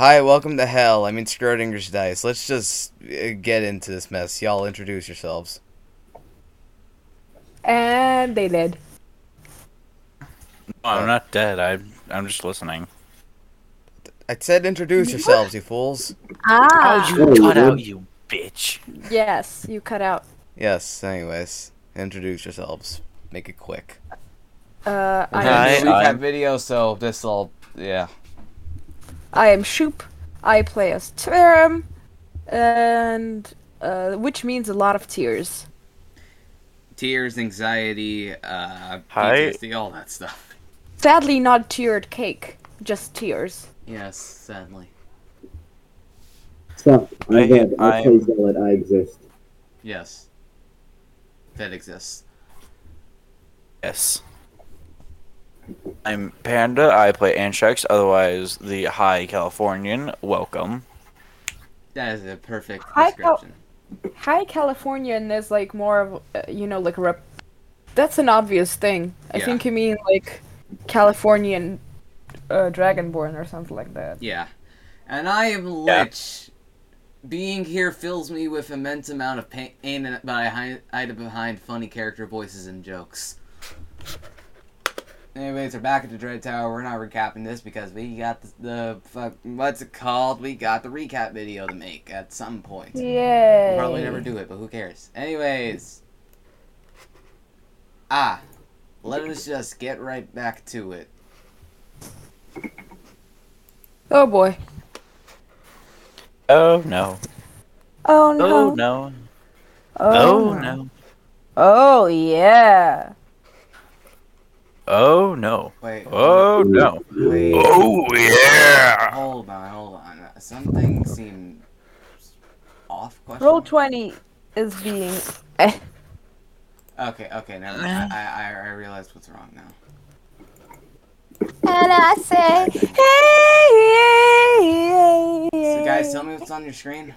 Hi, welcome to hell. I mean Schrodinger's dice. Let's just uh, get into this mess. Y'all introduce yourselves. And they did. No, I'm not dead. I I'm just listening. I said introduce yourselves, you fools. Ah. you cut out, you bitch. Yes, you cut out. Yes, anyways. Introduce yourselves. Make it quick. Uh, I, Hi, am, recap I'm- video, so this'll yeah. I am Shoop. I play as Tvarim, and uh, which means a lot of tears. Tears, anxiety, uh Hi. PTSD, all that stuff. Sadly, not tiered cake, just tears. Yes, sadly. So, I I- get, I I- play Zealot, I exist. Yes. That exists. Yes. I'm Panda. I play Anshax, otherwise the High Californian. Welcome. That is a perfect Hi, Cal- description. High Californian is like more of, uh, you know, like rep. That's an obvious thing. I Yeah. think you mean like Californian uh, Dragonborn or something like that. Yeah. And I am Yeah. Lich. Being here fills me with immense amount of pain, but I hide, hide behind funny character voices and jokes. Anyways, we're back at the Dread Tower. We're not recapping this because we got the, the fuck, what's it called? We got the recap video to make at some point. Yay! We'll probably never do it, but who cares? Anyways. Ah. Let us just get right back to it. Oh boy. Oh no. Oh no. Oh no. Oh, Oh no. Oh yeah. Oh no. Wait. Oh no. Wait. Oh yeah. Hold on, hold on. Something seemed off. Question. Roll twenty is being. Eh. Okay, okay. Now. I, I I realized what's wrong now. And I say, hey, hey, hey, So guys, tell me what's on your screen.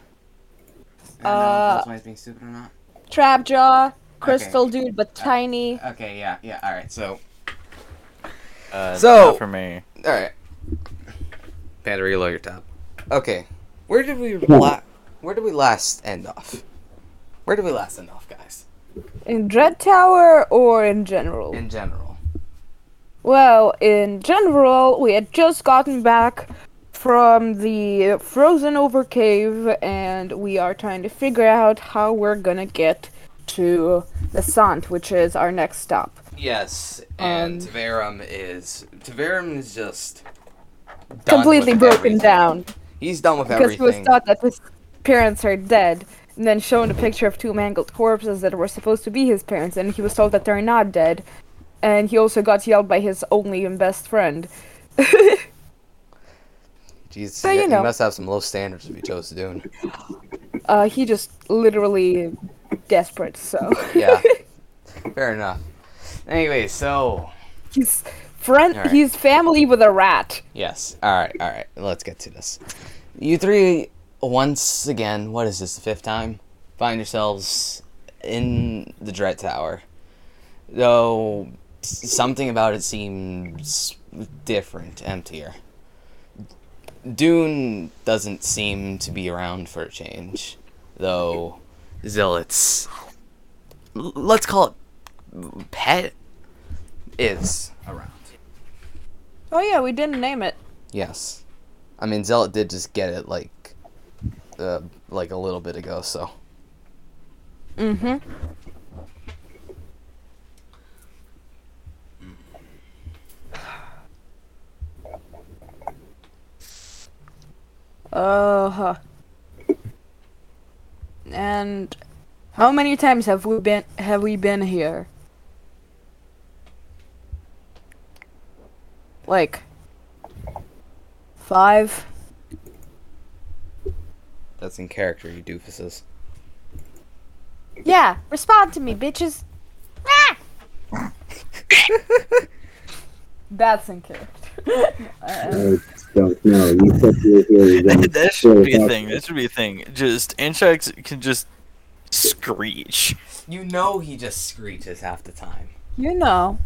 I don't know Uh, if that's being stupid or not. Trap jaw, crystal dude, but tiny. Okay, yeah, yeah. All right. So, Uh, So- not for me. all right. Panda, reload your tab. Okay. Where did we la- Where did we last end off? Where did we last end off, guys? In Dread Tower or in general? In general. Well, in general, we had just gotten back from the frozen over cave, and we are trying to figure out how we're gonna get to the Sant, which is our next stop. Yes, and Um, Tvarim is Tvarim is just Completely broken everything. down. He's done with everything. because he was thought that his parents are dead, and then shown a picture of two mangled corpses that were supposed to be his parents, and he was told that they're not dead. And he also got yelled by his only and best friend. Jeez, he, you he know. must have some low standards if he chose to do it. Uh, he just literally desperate. So Yeah, fair enough. Anyway, so he's friend. Alright. He's family with a rat. yes, all right, all right. Let's get to this. You three, once again, what is this? The fifth time? Find yourselves in the Dread Tower. Though something about it seems different, emptier. Dune doesn't seem to be around for a change, though Zealots, let's call it Pet, is around. Oh yeah, we didn't name it. Yes, I mean Zealot did just get it like, uh, like a little bit ago. So Mm-hmm. Uh huh. And how many times have we been have we been here? Like five? that's in character, you doofuses. Yeah, respond to me, bitches. Ah! That's in character. I don't know. You said you were here. That, that should be a thing. That should be a thing. Just Anshax can just screech. You know he just screeches half the time. you know.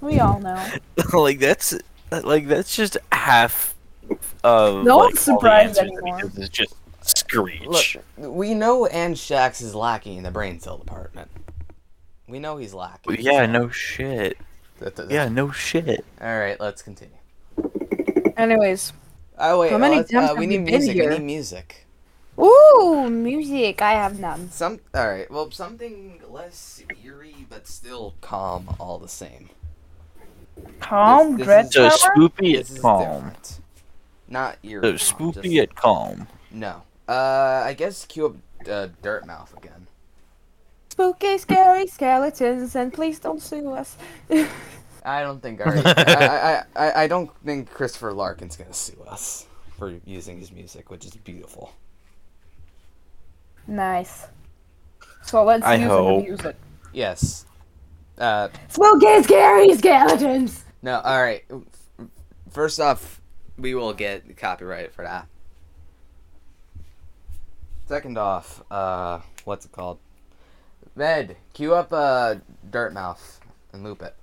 We all know. like that's like that's just half of No like, one's all the surprised anymore. it's just screech. Look, we know Anshax is lacking in the brain cell department. We know he's lacking. yeah, no shit. That- that- Yeah, no shit. All right, let's continue. Anyways. Oh wait, How many let's- times uh, we need been music. here? We need music. Ooh, music. I have none. Some. All right. Well, something less eerie but still calm, all the same. Calm, this dread is- So tower? spoopy at calm. Not eerie. So calm, spoopy just- at calm. No. Uh, I guess cue up uh, Dirt Mouth again. Spooky, scary skeletons, and please don't sue us. I don't think our, I, I, I, I don't think Christopher Larkin's gonna sue us for using his music, which is beautiful. nice. So let's I use hope. it. Use it. Yes. Uh, Spooky, scary skeletons. no. All right. First off, we will get copyright for that. Second off, uh, what's it called? Ved, cue up uh, Dirt Mouth and loop it.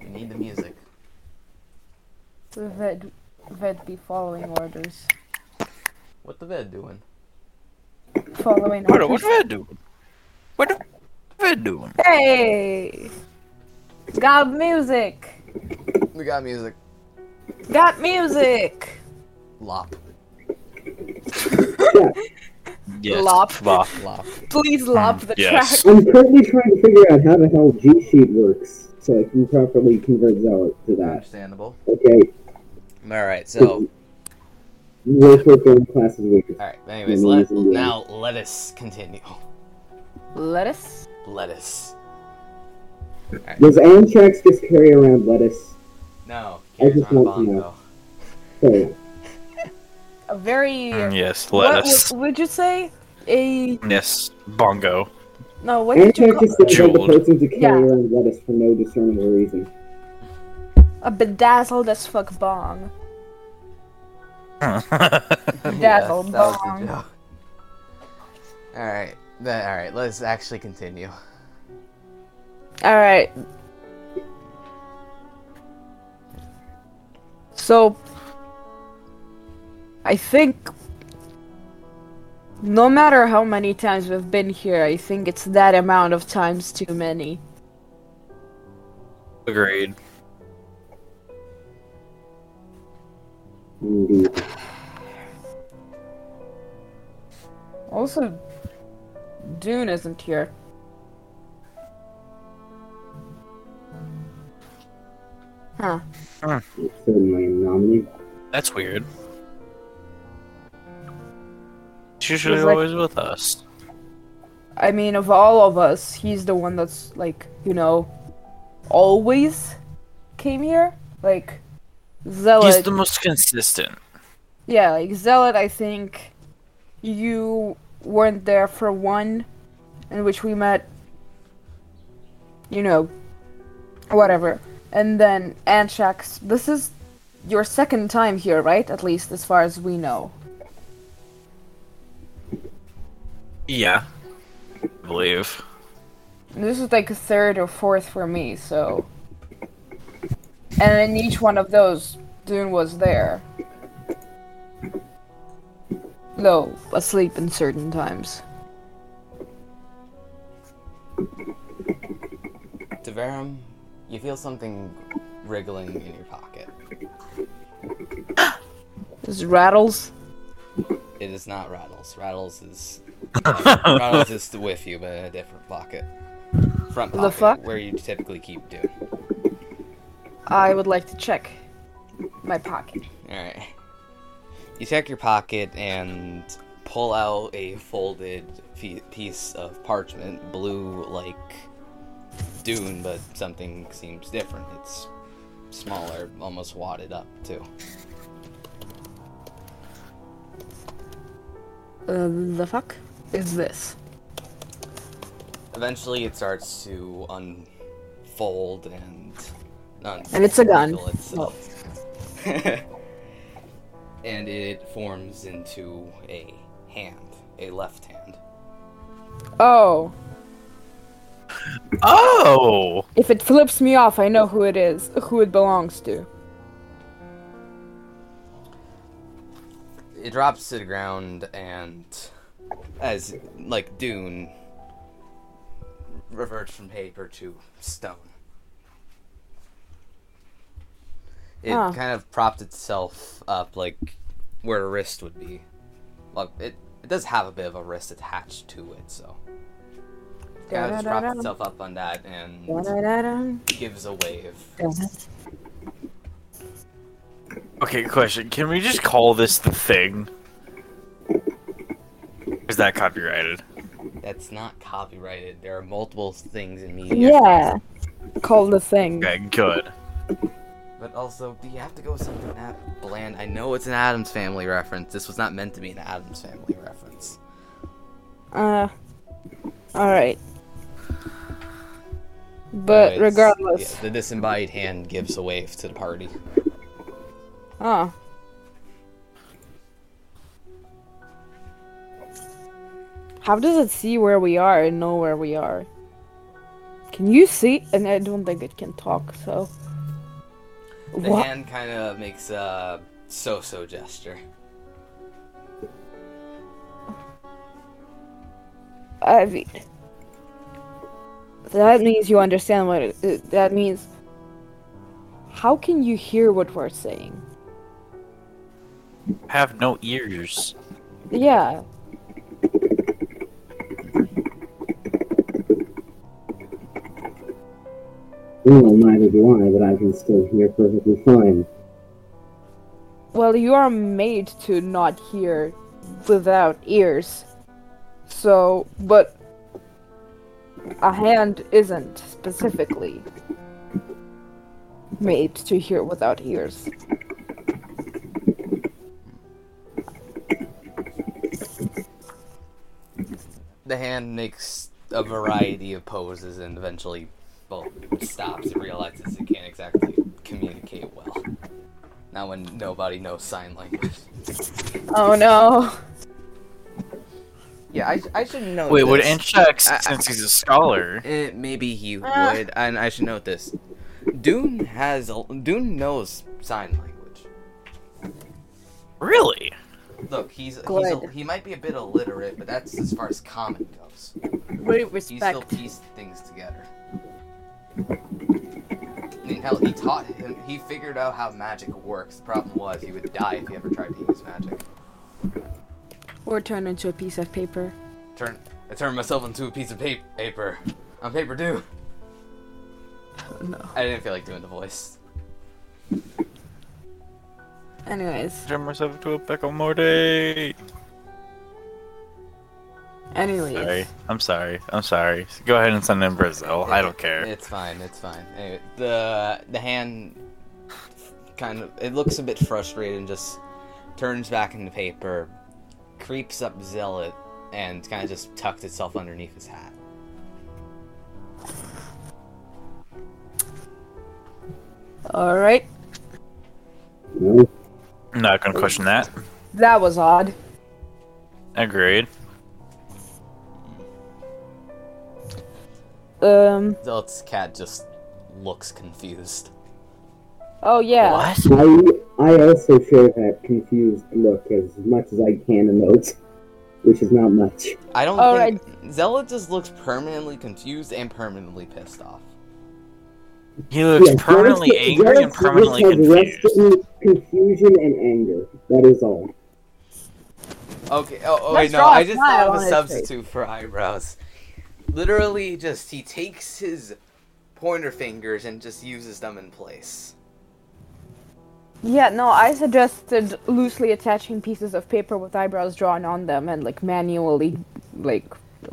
We need the music. Ved, Ved be following orders. What the Ved doing? Following What, orders. what Ved doing? What the Ved doing? Hey! Got music! We got music. Got music! Lop. Yes. Lop. Lop. Lop. Please lop hmm, the yes. track. I'm currently trying to figure out how the hell G Sheet works, so I can properly convert Zealot to that. Understandable. Okay, Alright, so. Work work on classes week. Alright, anyways, Yeah, let, now let us continue. Lettuce? Lettuce. Does Anshax just carry around lettuce? No, I just want to know. Sorry. A very. Mm, Yes, lettuce. would, would you say? A. Yes, bongo. No, what did you Anshax call just seems like the person to carry Yeah. around lettuce for no discernible reason. A bedazzled as fuck bong. Yes, Bedazzled that was bong. joke. Alright, then, alright, let's actually continue. Alright. So. I think. No matter how many times we've been here, I think it's that amount of times too many. Agreed. Indeed. Also, Dune isn't here. Huh. It's certainly anomaly. That's weird. He's usually Feels like- always with us. I mean, of all of us, he's the one that's like, you know, always came here. Like, Zealot. He's the most consistent. Yeah, like Zealot, I think you weren't there for one, in which we met, you know, whatever. And then Anshax, this is your second time here, right? At least as far as we know. Yeah. I believe. This is like a third or fourth for me, so. And in each one of those, Dune was there. Though, asleep in certain times. Tvarim, you feel something wriggling in your pocket. This rattles. It is not Rattles. Rattles is Rattles is with you, but in a different pocket. Front The pocket, fuck? where you typically keep Dune. I would like to check my pocket. Alright. You check your pocket and pull out a folded piece of parchment, blue like Dune, but something seems different. It's smaller, almost wadded up too. Uh, the fuck is this? Eventually, it starts to unfold and And it's a gun. unravel itself. and it forms into a hand, a left hand. Oh, Oh! If it flips me off, I know who it is, who it belongs to. It drops to the ground, and as like Dune reverts from paper to stone. It Huh. kind of propped itself up like where a wrist would be. Well, it it does have a bit of a wrist attached to it, so kind of just propped itself up on that and gives a wave. Okay, question. Can we just call this the thing? Is that copyrighted? That's not copyrighted. There are multiple things in media. Yeah. Call the thing. Okay, good. But also, do you have to go with something that bland? I know it's an Addams Family reference. This was not meant to be an Addams Family reference. Uh. Alright. But regardless. yeah, the disembodied hand gives a wave to the party. Oh. How does it see where we are and know where we are? Can you see? And I don't think it can talk, so. The What? hand kind of makes a so-so gesture. I mean, that means you understand what it, it- that means. How can you hear what we're saying? Have no ears. Yeah. Well, neither do I, but I can still hear perfectly fine. Well, you are made to not hear without ears. So, but a hand isn't specifically made to hear without ears. The hand makes a variety of poses and eventually, well, stops. It realizes it can't exactly communicate well. Not when nobody knows sign language. Oh no. Yeah, I, I should know. Wait, would this. Anshax, I- I- since he's a scholar, Eh, maybe he Ah. would, and I should note this. Dune has Dune knows sign language. really? Look, he's, he's a, he might be a bit illiterate, but that's as far as common goes. Great He still pieced things together. I mean, hell, he taught him. He figured out how magic works. The problem was he would die if he ever tried to use magic. Or turn into a piece of paper. Turn, I turned myself into a piece of pa- paper. On paper, too. Oh, no. I didn't feel like doing the voice. Anyways. Turn myself into a Pecco Morte. Anyways. Sorry. I'm sorry. I'm sorry. Go ahead and send in Brazil. I don't care. It's fine. It's fine. Anyway, the the hand kind of it looks a bit frustrated and just turns back into the paper, creeps up Zealot, and kind of just tucks itself underneath his hat. Alright. I'm not gonna question that. That was odd. Agreed. Um. Zealot's cat just looks confused. Oh yeah. What? I I also share that confused look as much as I can emote, which is not much. I don't All think Zealot just looks permanently confused and permanently pissed off. He looks Yeah, permanently Zealot's- angry and permanently confused. Confusion and anger. That is all. Okay. Oh, oh wait, no. I just smile thought of a his substitute for eyebrows. Literally, just he takes his pointer fingers and just uses them in place. Yeah, no, I suggested loosely attaching pieces of paper with eyebrows drawn on them and like manually like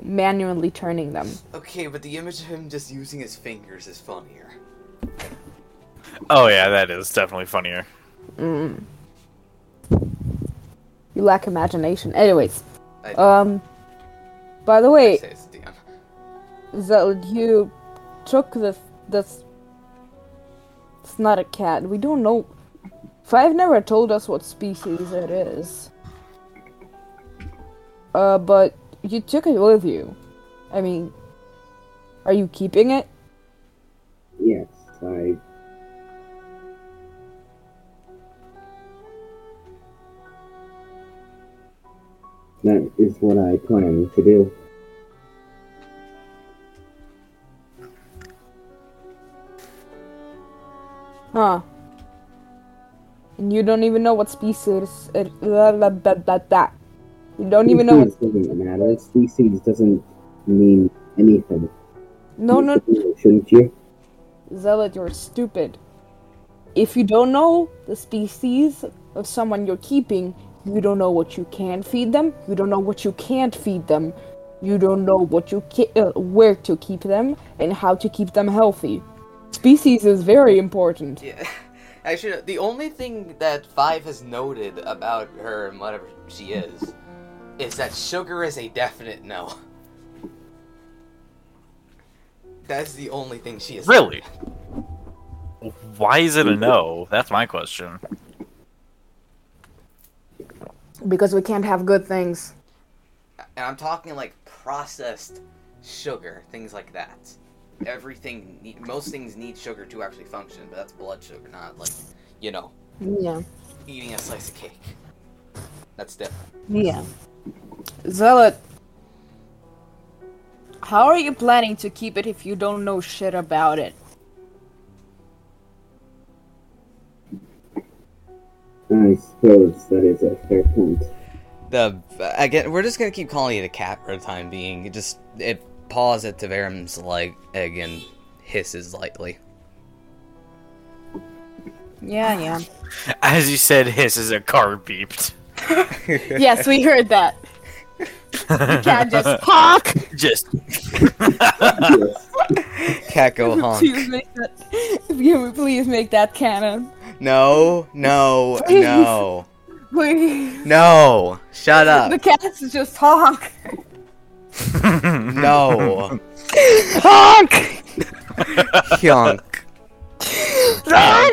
manually turning them. Okay, but the image of him just using his fingers is funnier. Oh yeah, that is definitely funnier. Mm. You lack imagination. Anyways, I, um by the I way, Zel, you took this this it's not a cat. We don't know Five never told us what species it is. Uh but you took it with you. I mean Are you keeping it? Yes, I. That is what I plan to do. Huh. And you don't even know what species it, blah, blah, blah, blah, blah. You don't even know what Species doesn't matter. Species doesn't mean anything. No no Shouldn't you? Zealot, you're stupid. If you don't know the species of someone you're keeping, you don't know what you can feed them, you don't know what you can't feed them, you don't know what you ca- uh, where to keep them, and how to keep them healthy. Species is very important. Yeah. Actually, the only thing that Five has noted about her and whatever she is, is that sugar is a definite no. That's the only thing she is. Really? Why is it a no? That's my question. Because we can't have good things. And I'm talking like processed sugar, things like that. Everything, need, most things need sugar to actually function, but that's blood sugar, not like, you know, Yeah. eating a slice of cake. That's different. Yeah. Zealot, how are you planning to keep it if you don't know shit about it? I suppose that is a fair point. The again, we're just gonna keep calling it a cat for the time being. It just it paws at Tvarim's leg and hisses lightly. Yeah, yeah. As you said, hisses, a car beeped. yes, we heard that. You can't just honk. Just. Cat go honk. Please make that. Can we please make that canon? No, no, no, Please. no. Shut up. The cats just honk. No. Honk. Hyunk.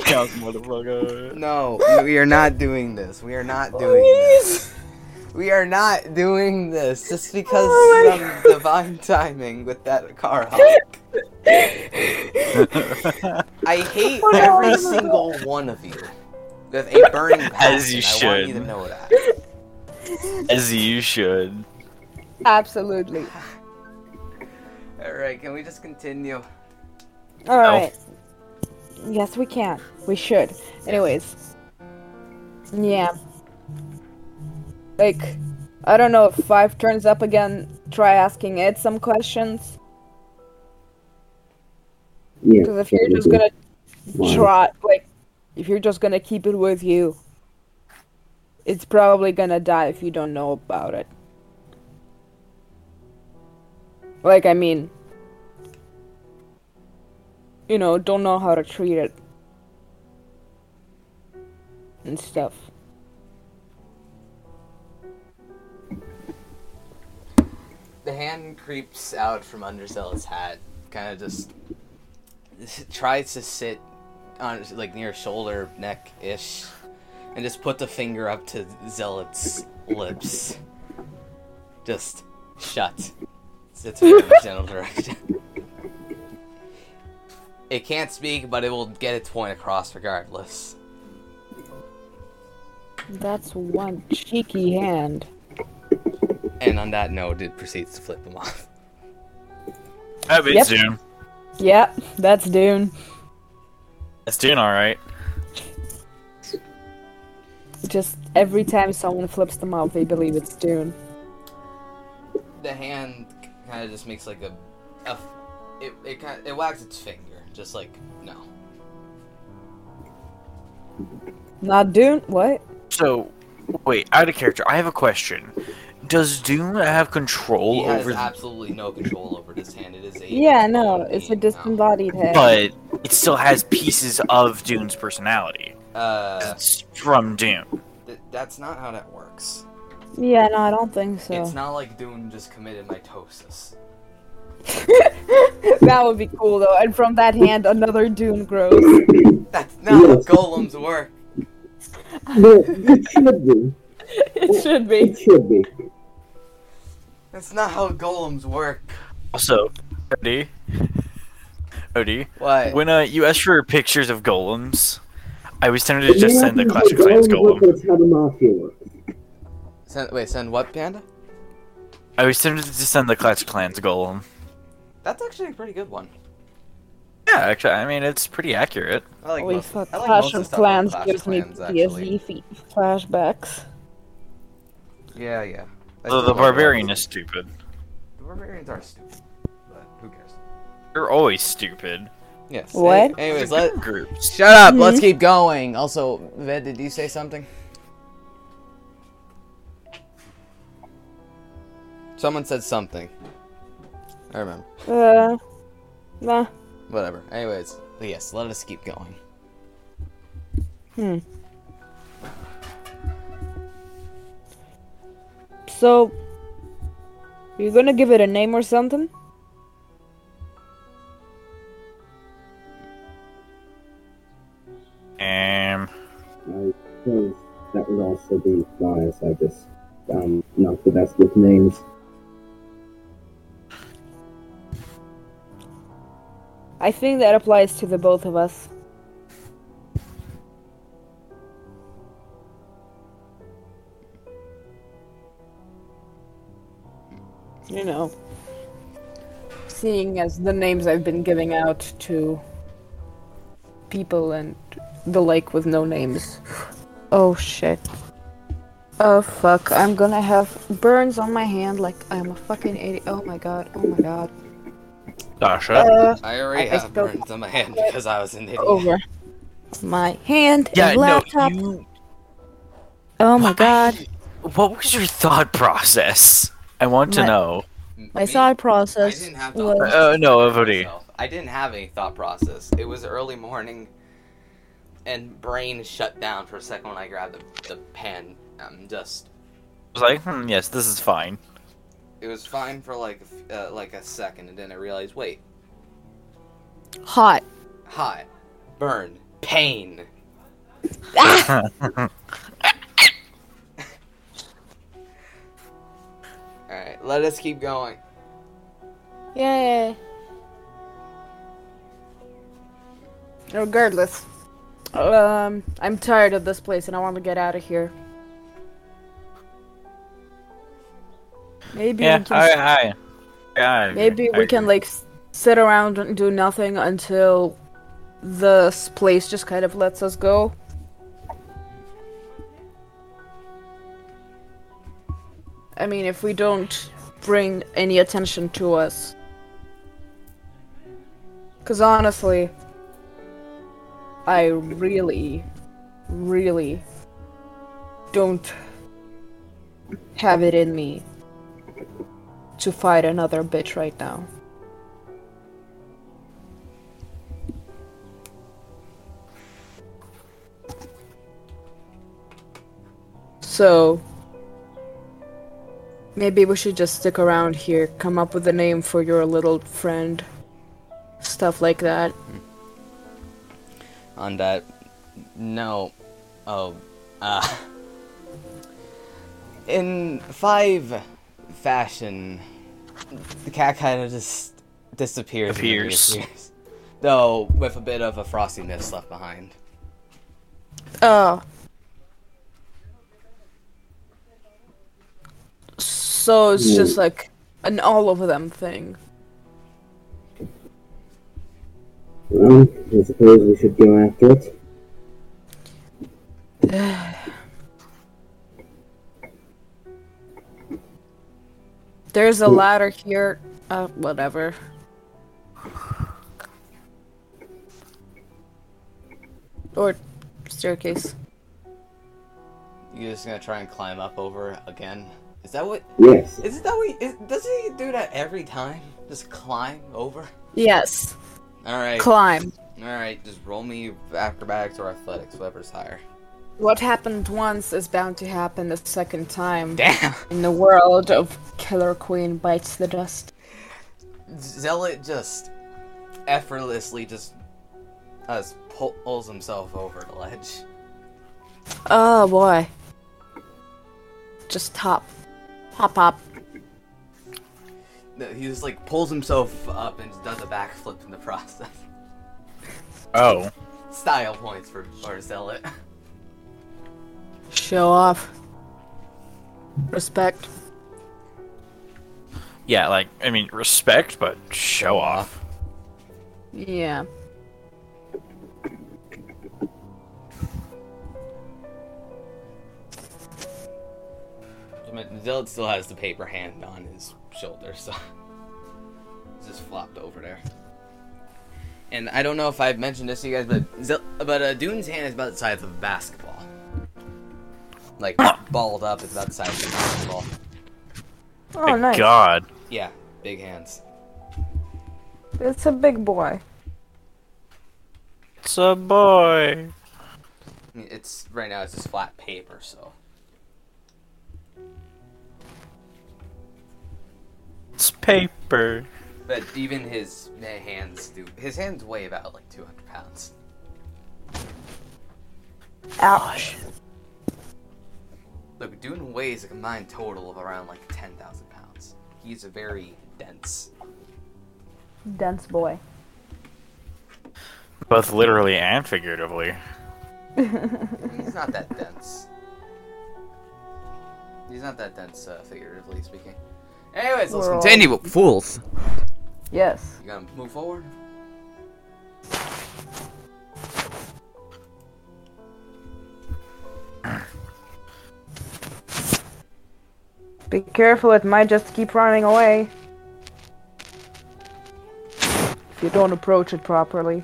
Counts, motherfucker. No, we are not doing this. We are not doing this. We are not doing this just because Oh of some divine timing with that car honk. I hate every single one of you with a burning passion. As you I want you should. to know that. As you should. Absolutely. All right, can we just continue? All right. Yes, we can. We should. Anyways. Yeah. Like, I don't know if five turns up again. Try asking Ed some questions. Yeah. Because if you're just gonna Why? try, like, if you're just gonna keep it with you, it's probably gonna die if you don't know about it. Like, I mean, you know, don't know how to treat it and stuff. The hand creeps out from under Zealot's hat, kind of just tries to sit on like near shoulder, neck ish, and just put the finger up to Zealot's lips. Just shut. Sits in a general direction. It can't speak, but it will get its point across regardless. That's one cheeky hand. And on that note, it proceeds to flip him off. I mean, Yep. it's Dune. Yep, that's Dune. It's Dune, alright. Just every time someone flips them off, they believe it's Dune. the hand kind of just makes like a, a it it kind it wags its finger, just like no. Not Dune? What? So, wait, out of character, I have a question. Does Dune have control He has over the absolutely no control over this hand. It is a Yeah, no, it's a no. disembodied head. but it still has pieces of Dune's personality. Uh, It's from Dune. th- that's not how that works. Yeah, no, I don't think so. It's not like Dune just committed mitosis. that would be cool though. And from that hand, another Dune grows. That's not how golems work. No, it should be. it should be. It should be. That's not how golems work. Also, ready? Odie, What? when uh, you asked for pictures of golems, I was tempted to just send the have to Clash of Clans and golem. Send, wait, send what, Panda? I was tempted to send the Clash of Clans golem. That's actually a pretty good one. Yeah, actually, I mean it's pretty accurate. I like Holy most, fuck, I like Clash most of of the stuff on Clans Clash gives of me Clans, actually. PSV flashbacks. Yeah, yeah. I The, still the like barbarian is stupid. The barbarians are stupid, but who cares? They're always stupid. Yes. What? Anyways, let Groups. shut up. Mhm. Let's keep going. Also, Ved, did you say something? Someone said something. I remember. Uh, nah. Whatever. Anyways, yes. Let us keep going. Hmm. So, you're gonna give it a name or something? Um, I suppose that would also be bias. I just um not the best with names. I think that applies to the both of us. You know, seeing as the names I've been giving out to people and the like with no names. Oh shit. Oh fuck, I'm gonna have burns on my hand like I'm a fucking idiot. Oh my god, oh my god. Dasha. Uh, I already I- I have burns on my hand because I was an idiot. over my hand yeah, and no, laptop. you. Oh my god. What was your thought process? I want to know. My Me? thought I process didn't have was process. Uh, no, for Vody. myself. I didn't have any thought process. It was early morning, and brain shut down for a second when I grabbed the, the pen. Um, just I was like, hmm, yes, this is fine. It was fine for like uh, like a second, and then I realized, wait, hot. hot, burn, pain. All right, let us keep going. Yay. Regardless. Um, I'm tired of this place and I want to get out of here. Maybe yeah, we can I, I, yeah, I Maybe we can like s- sit around and do nothing until this place just kind of lets us go. I mean, if we don't bring any attention to us. Because honestly, I really, really don't have it in me to fight another bitch right now. So maybe we should just stick around here, come up with a name for your little friend. Stuff like that. on that no oh uh in five fashion the cat kind of just disappears and Appears. though with a bit of a frostiness left behind Oh. So it's just like an all of them thing. Well, I suppose we should go after it. There's a ladder here. Uh, whatever. Or staircase. you're just gonna try and climb up over again is that what Yes. is that what is, does he do that every time just climb over Yes. all right Climb. all right just roll me acrobatics or athletics whatever's higher What happened once is bound to happen the second time. damn In the world of Killer Queen bites the dust. Zealot just effortlessly just uh, pulls himself over the ledge. Oh boy. Just top. Pop pop. No, he just like pulls himself up and does a backflip in the process. Oh. Style points for or sell it. Show off. Respect. Yeah, like I mean respect, but show off. Yeah. I mean, Zealot still has the paper hand on his shoulder, so it's just flopped over there. And I don't know if I've mentioned this to you guys, but Zil- but uh, Dune's hand is about the size of a basketball. Like balled up, it's about the size of a basketball. Oh, Thank nice. God. Yeah, big hands. It's a big boy. It's a boy. I mean, It's right now it's just flat paper, so It's paper. but even his eh, hands do. His hands weigh about like 200 pounds. Ouch. Look, Dune weighs a combined total of around like 10,000 pounds. He's a very dense. Dense boy. Both literally and figuratively. He's not that dense. He's not that dense, uh, figuratively speaking. Anyways, let's We're all- continue. Fools. Yes. You gonna move forward? Be careful, it might just keep running away. If you don't approach it properly.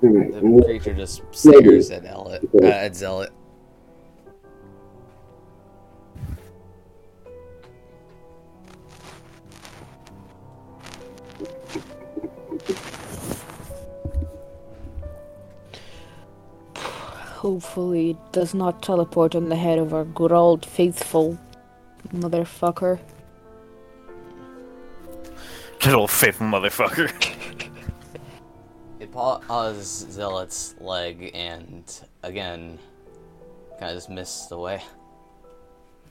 The creature just stares at uh, at Zealot. Hopefully it does not teleport on the head of our good old faithful motherfucker. Good old faithful motherfucker. It paws Zealot's leg and again, kind of just missed the way.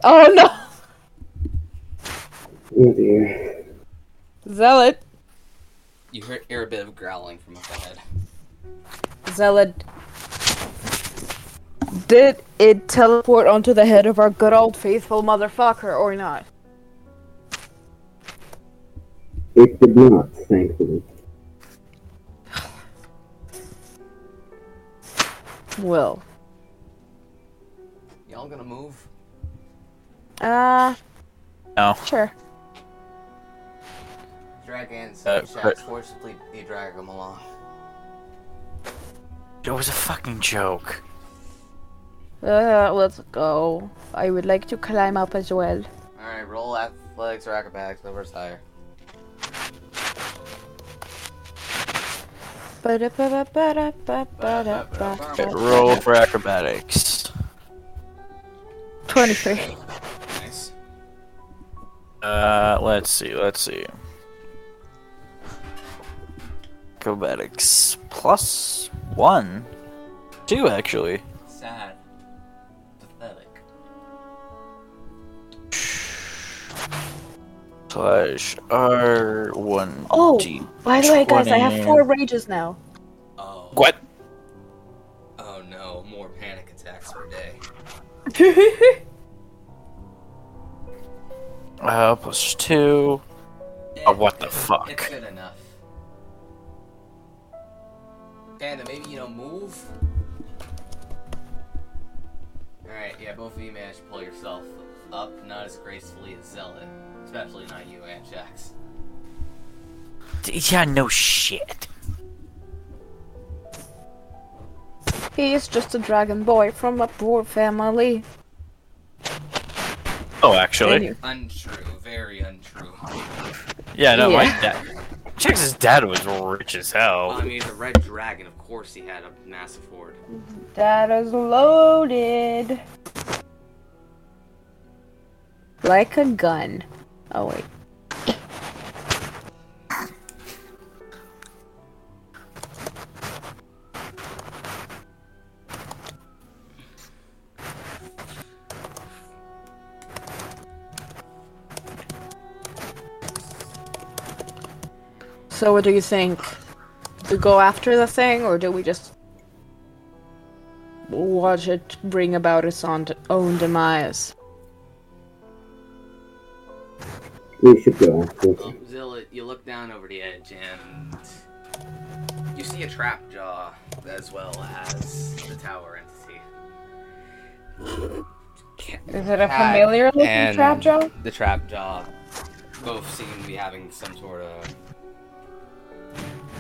Oh no! oh dear. Zealot! You hear, hear a bit of growling from up ahead. Zealot. Did it teleport onto the head of our good old faithful motherfucker or not? It did not, thankfully. Well. Y'all gonna move? Uh, No. sure. Dragons, Uh, shacks, but- forcibly you drag him along. It was a fucking joke. Uh, let's go. I would like to climb up as well. Alright, roll athletics or acrobatics, whoever's higher. Roll for acrobatics. 23. Nice. Uh, let's see, let's see. Acrobatics plus one. Two, actually. Sad. Slash R1. Oh, D. By the way, guys, I have four rages now. Oh. What? Oh no, more panic attacks per day. Uh, plus two. Oh, what the fuck? It's good enough. Panda, maybe you don't move. All right, yeah, both of you managed to pull yourself up, not as gracefully as Zealot, especially not you, Anshax. D- Yeah, no shit. He is just a dragon boy from a poor family. Oh, actually. Anyway. Untrue, very untrue. Yeah, no, my Yeah. dad. Jax's dad was rich as hell. Well, I hell. mean, the red dragon, of course, he had a massive horde. That is loaded. Like a gun. Oh wait. So what do you think? We go after the thing or do we just watch it bring about its own demise? We should go after it. Um, Zilla, you look down over the edge and you see a trap jaw as well as the tower entity. Is it a familiar looking and trap jaw? The trap jaw both seem to be having some sort of,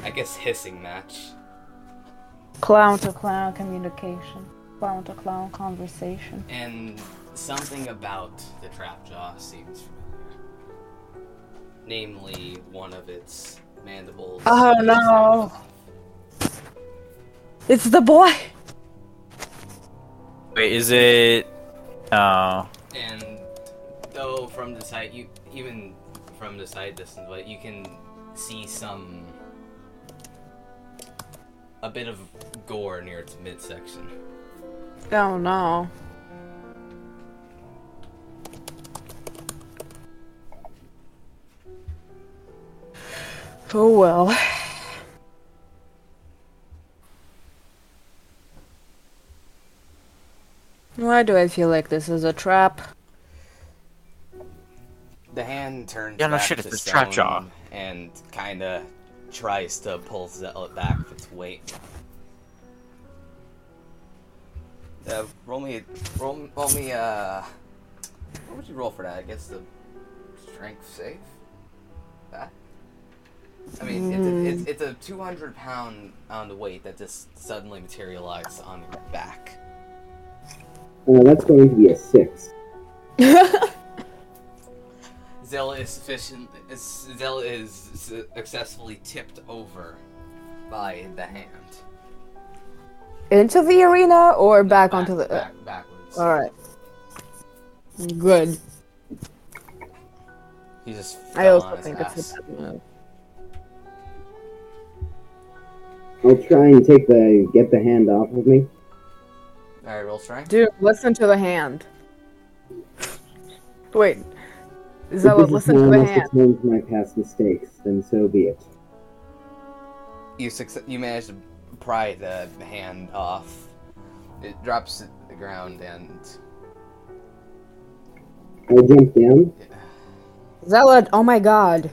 I guess, hissing match. Clown to clown communication. Clown to clown conversation. And something about the trap jaw seems familiar. Namely, one of its mandibles. Oh, no. It's the boy! Wait, is it? Oh, And though from the side, you even from the side distance, but you can see some a bit of gore near its midsection. Oh no. Oh well. Why do I feel like this is a trap? The hand turns Yeah, no back shit, to it's the trap jaw. stone and kind of tries to pull Zealot back with its weight. Uh, roll me, roll, roll me. Uh, what would you roll for that? Against the strength save? That. I mean, it's, a, it's, it's a 200 pound pound of weight that just suddenly materialized on your back. Uh, that's going to be a six. Zella is sufficient. is- Zella is successfully tipped over by the hand. Into the arena or back, Back- onto the. back, backwards. Alright. Good. He just. I also on his think ass. it's a bad move. I'll try and take the get the hand off of me. All right, roll strength. Dude, listen to the hand. Wait. If Zella, this is listen to how I the must hand. atone for my past mistakes, then so be it. You succe- You managed to pry the hand off. It drops to the ground and. I jump down. Zealot, oh my god.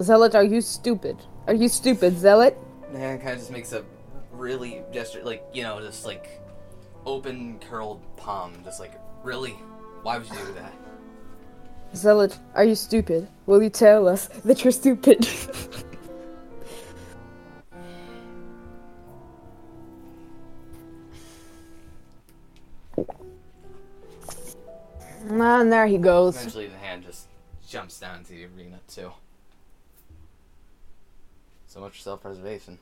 Zealot, are you stupid? Are you stupid, Zealot? Hand kind of just makes a really gesture, like you know, just like open curled palm, just like really. Why would you do that? Zealot, are you stupid? Will you tell us that you're stupid? and ah, there he goes. Eventually, the hand just jumps down to the arena too. So much self-preservation.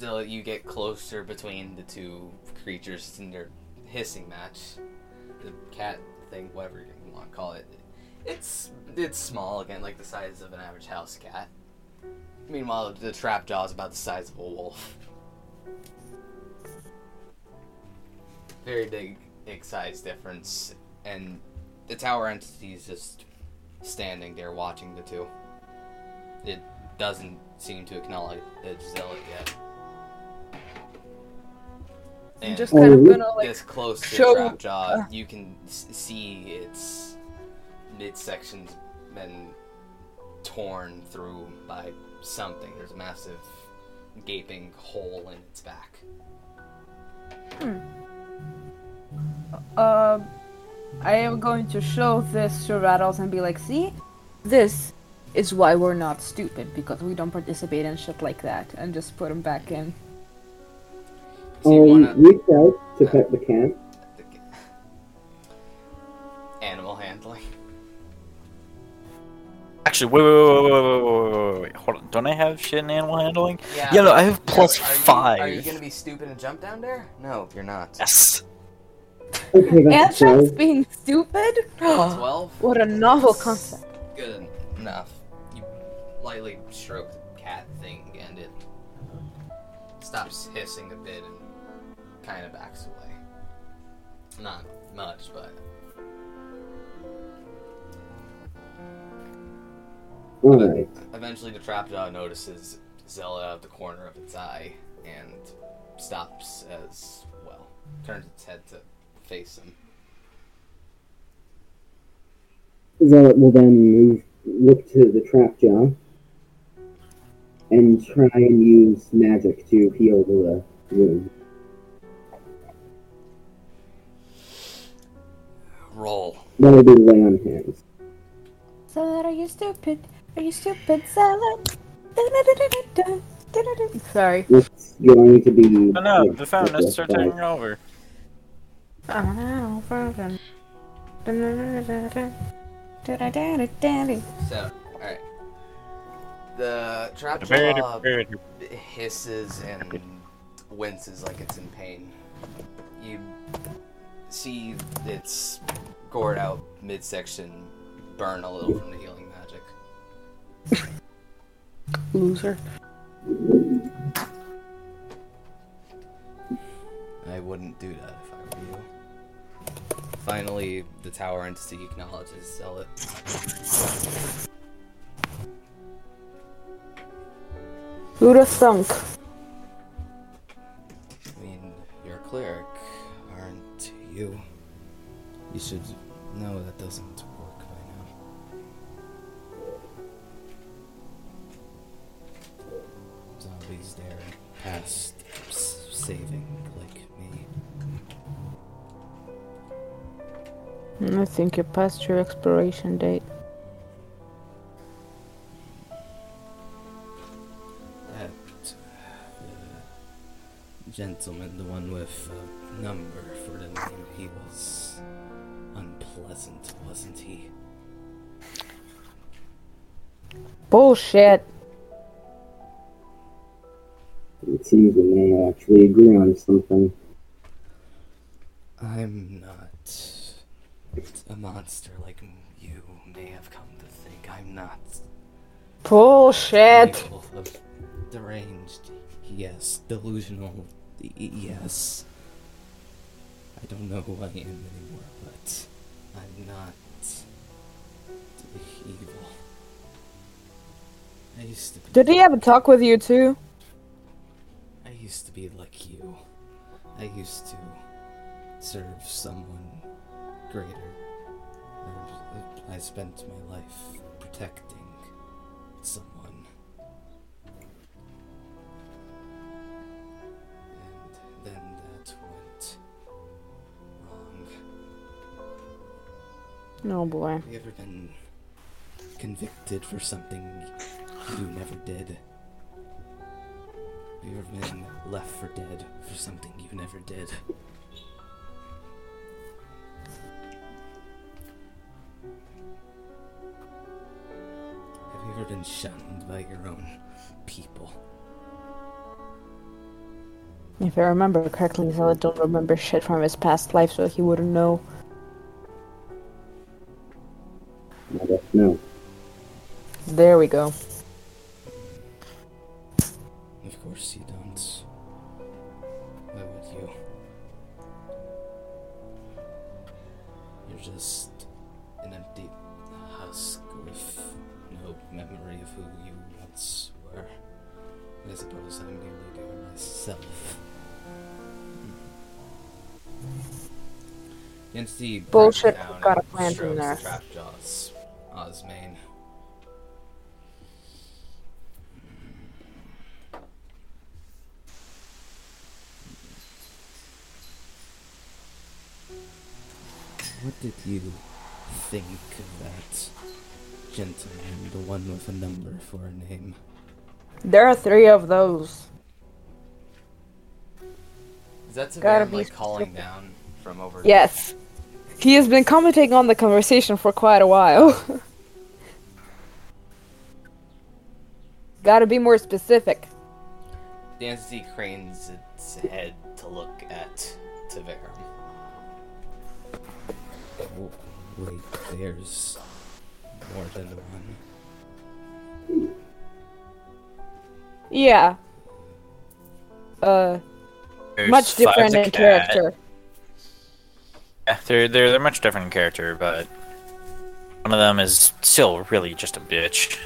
Zilla, you get closer between the two creatures in their hissing match. The cat thing, whatever you want to call it. It's it's small again, like the size of an average house cat. Meanwhile, the trap jaw is about the size of a wolf. Very big, big size difference, and the tower entity is just standing there watching the two. It doesn't seem to acknowledge the Zealot yet. I'm just kind of gonna like this close to show- the trap jaw, you can s- see its midsection's been torn through by something. There's a massive gaping hole in its back. Hmm. Uh, I am going to show this to Rattles and be like, see, this is why we're not stupid because we don't participate in shit like that, and just put them back in. So you I'll wanna reach out to pet the cat. animal handling? actually, wait, wait, wait, wait, wait, wait, wait, wait, wait. Hold on. Don't I have shit in animal handling? Yeah. Yeah, no, I have plus Are you- five. Are you gonna be stupid and jump down there? No, you're not. Yes. Okay, that's Anthrax 12. being stupid? 12? what a novel concept. Good enough. Lightly stroke the cat thing and it stops hissing a bit and kind of backs away. Not much, but eventually the trap trapjaw notices Zella out of the corner of its eye and stops as well. Turns its head to face him. Zealot will then move, look to the trap jaw and try and use magic to heal the wound. Roll. That'll be lay on hands. Salad, are you stupid? Are you stupid, salad? Sorry. It's going to be. Oh no, like, the fountain has to start like, taking over. So, alright. The trapjaw hisses and winces like it's in pain. You see its gored out midsection burn a little from the healing magic. Loser. I wouldn't do that if I were you. Finally, the tower entity acknowledges Zealot. Who'd have thunk? I mean, you're a cleric, aren't you? You should know that doesn't work by now. Zombies dare past saving like me. I think you're past your expiration date. Gentleman, the one with a number for the name, he was unpleasant, wasn't he? Bullshit. It seems we may actually agree on something. I'm not a monster like you may have come to think. I'm not Bullshit. of deranged. Yes, delusional. Yes. I don't know who I am anymore, but I'm not evil. I used to be. Did he have a talk with you too? I used to be like you. I used to serve someone greater. I spent my life protecting someone. No boy. Have you ever been convicted for something you never did? Have you ever been left for dead for something you never did? Have you ever been shunned by your own people? If I remember correctly, Zealot don't remember shit from his past life, so he wouldn't know. There we go. Of course you don't. Why would you? You're just an empty husk with no memory of who you once were. I suppose I'm merely doing myself. The entity Bullshit, got a plant in there. the for a name? There are three of those. Is that Gotta Savannah be like calling specific. down from over? Yes. He has been commenting on the conversation for quite a while. Gotta be more specific. The entity cranes its head to look at Tvarim. Oh, wait, there's more than one. Yeah. Uh, There's much different in cat. character. Yeah, they're they're they're much different in character, but one of them is still really just a bitch.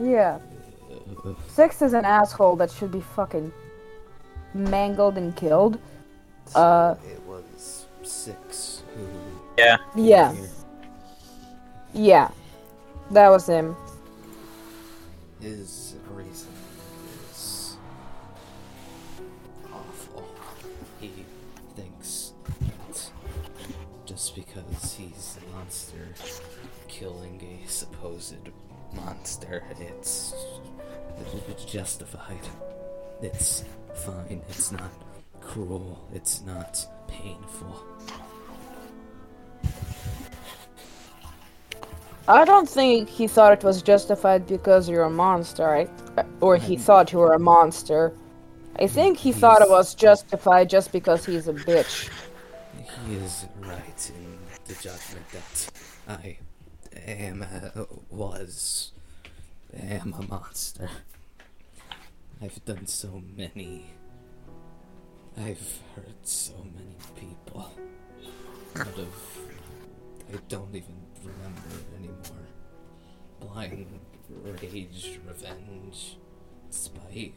Yeah. Six is an asshole that should be fucking mangled and killed. Uh, It was six who. Yeah. yeah, yeah. That was him. His reason is awful. He thinks that just because he's a monster killing a supposed monster, it's justified. It's fine. It's not cruel. It's not painful. I don't think he thought it was justified because you're a monster? Or he thought you were a monster. I think he thought it was justified just because he's a bitch. He is right in the judgment that I am, uh, was, am a monster. I've done so many. I've hurt so many people. Out of. I don't even remember anymore. Blind rage, revenge, spite.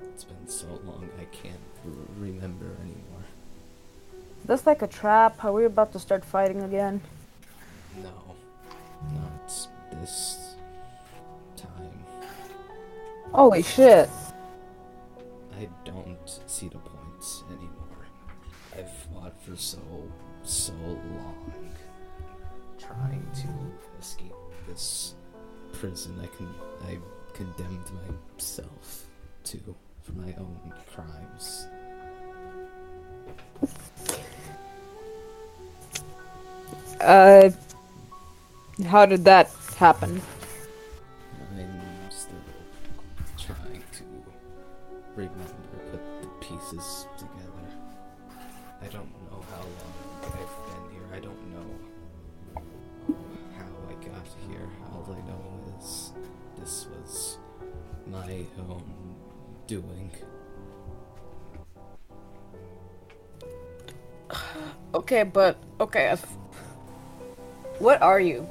It's been so long I can't r- remember anymore. That's like a trap. Are we about to start fighting again? No, not this time. Holy shit. I don't see the point anymore. I've fought for so, so long, trying to escape this prison. I can, I condemned myself to for my own crimes. Uh, how did that happen? I'm still trying to remember, put the pieces Okay, but okay. What are you?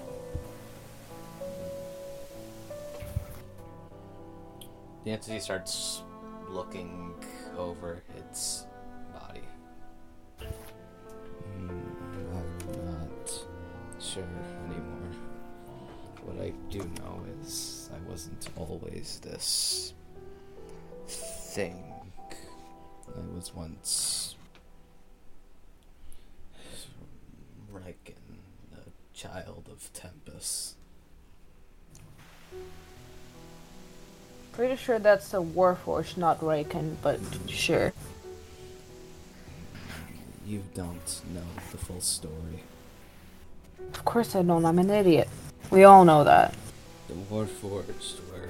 The entity starts looking over its body. Mm, I'm not sure anymore. What I do know is I wasn't always this thing. I was once Riken, the child of Tempest. Pretty sure that's a Warforged, not Raken, but sure. You don't know the full story. Of course I don't. I'm an idiot. We all know that. The Warforged were.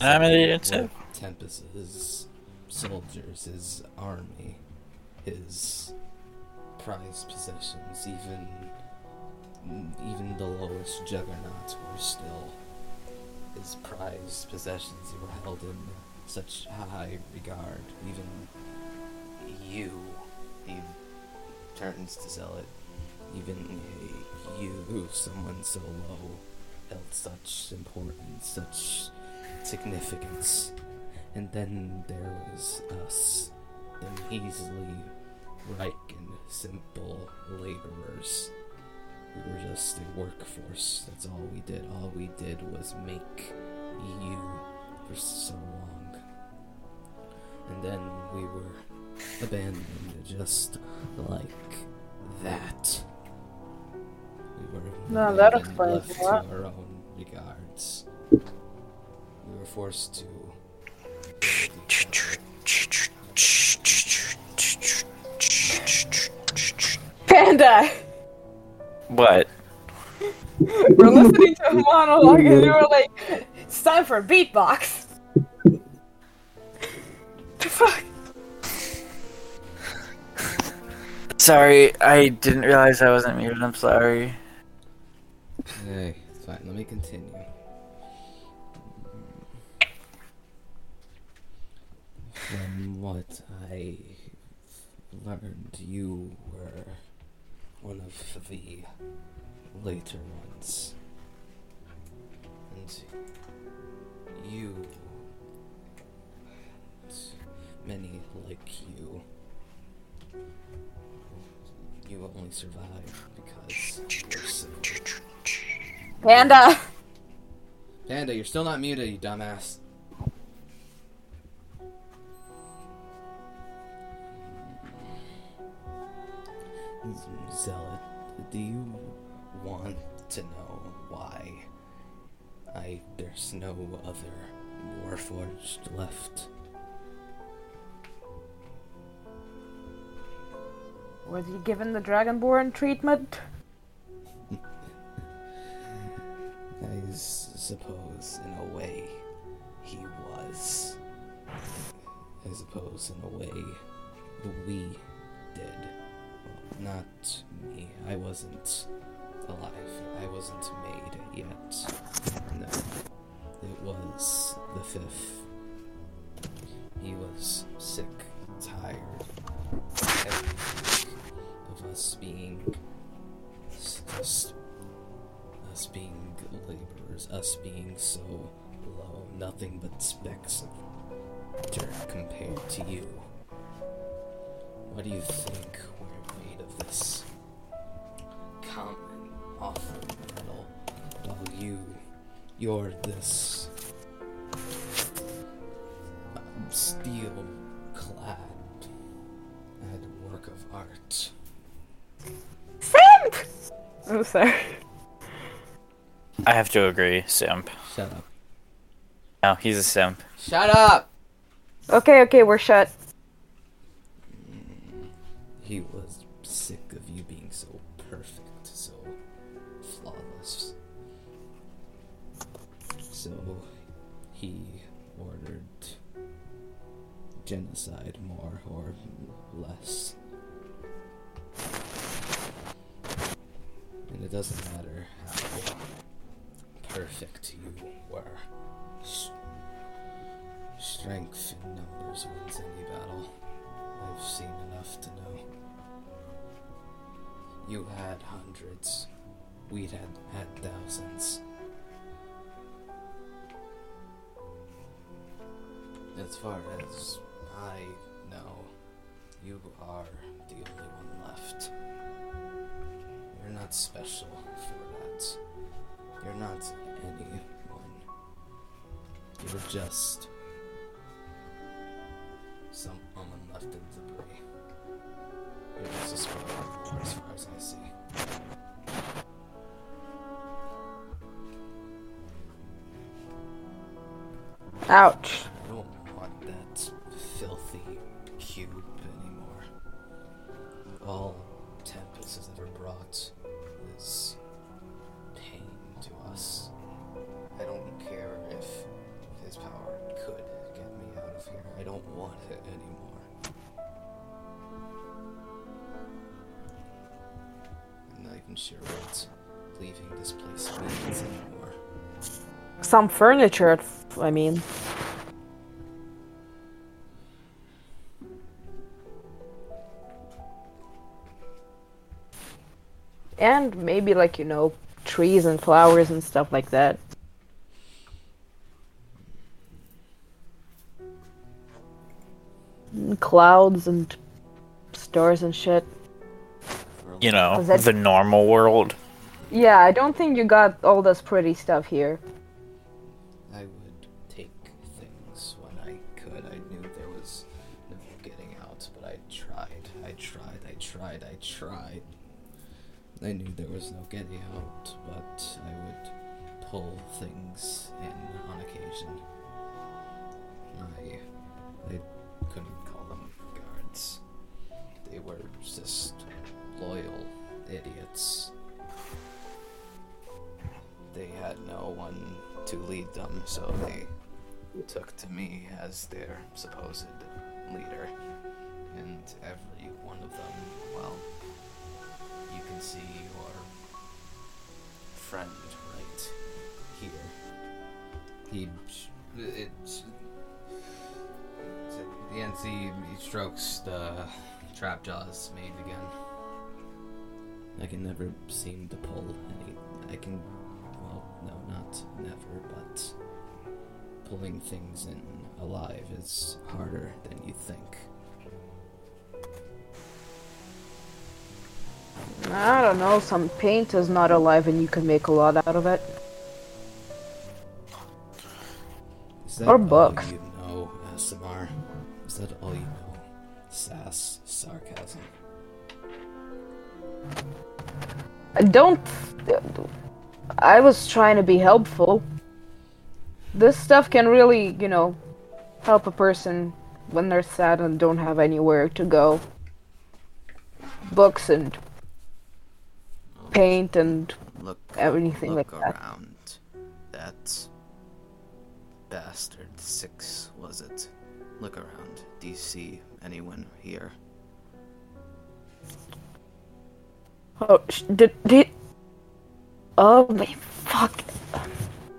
I'm an idiot were too. Tempest's soldiers, his army, his prized possessions, even even the lowest juggernauts were still his prized possessions. They were held in such high regard. Even you, he turns to sell it. Even you, someone so low, held such importance, such significance. And then there was us, the measly, Riken, simple laborers. We were just a workforce. That's all we did. All we did was make you for so long. And then we were abandoned just like that. We were No, that explains left a lot. to our own regards. We were forced to build each other. Panda! What? We're listening to a monologue and you were like, it's time for a beatbox! the fuck? Sorry, I didn't realize I wasn't muted. I'm sorry. Hey, it's fine. Let me continue. From what I learned, you were one of the later ones. And you, and many like you, you only survived because. Panda! Panda, you're still not muted, you dumbass. Zealot, do you want to know why I there's no other Warforged left? Was he given the Dragonborn treatment? I s- suppose, in a way, he was. I suppose, in a way, we did. Not me. I wasn't alive. I wasn't made yet. No. It was the fifth. He was have to agree, simp. Shut up. No, he's a simp. Shut up! Okay, okay, we're shut. He was sick of you being so perfect, so flawless. So he ordered genocide, more or less. And it doesn't matter Strength in numbers wins any battle. I've seen enough to know. You had hundreds. We'd had had thousands. As far as I know, you are the only one left. You're not special for that. You're not anyone. You're just someone left in debris. You're a spark, as far as I see. Ouch. I don't want that filthy cube anymore. All Some furniture, I mean. And maybe, like, you know, trees and flowers and stuff like that. And clouds and stars and shit. You know, that- the normal world. Yeah, I don't think you got all this pretty stuff here. I knew there was no getting out, but I would pull things in on occasion. I, I couldn't call them guards. They were just loyal idiots. They had no one to lead them, so they took to me as their supposed leader. And every one of them, well, see your friend right here. He, it's, at the he strokes the trap jaws made again. I can never seem to pull any. I can, well, no, not never, but pulling things in alive is harder than you think. I don't know, some paint is not alive and you can make a lot out of it. Is that Or all you know, ASMR? Is that all you know? Sass, sarcasm. I don't. I was trying to be helpful. This stuff can really, you know, help a person when they're sad and don't have anywhere to go. Books and paint and Look, Everything look like that. around. That bastard six was it? Look around. Do you see anyone here? oh, sh- did did. Oh my fuck!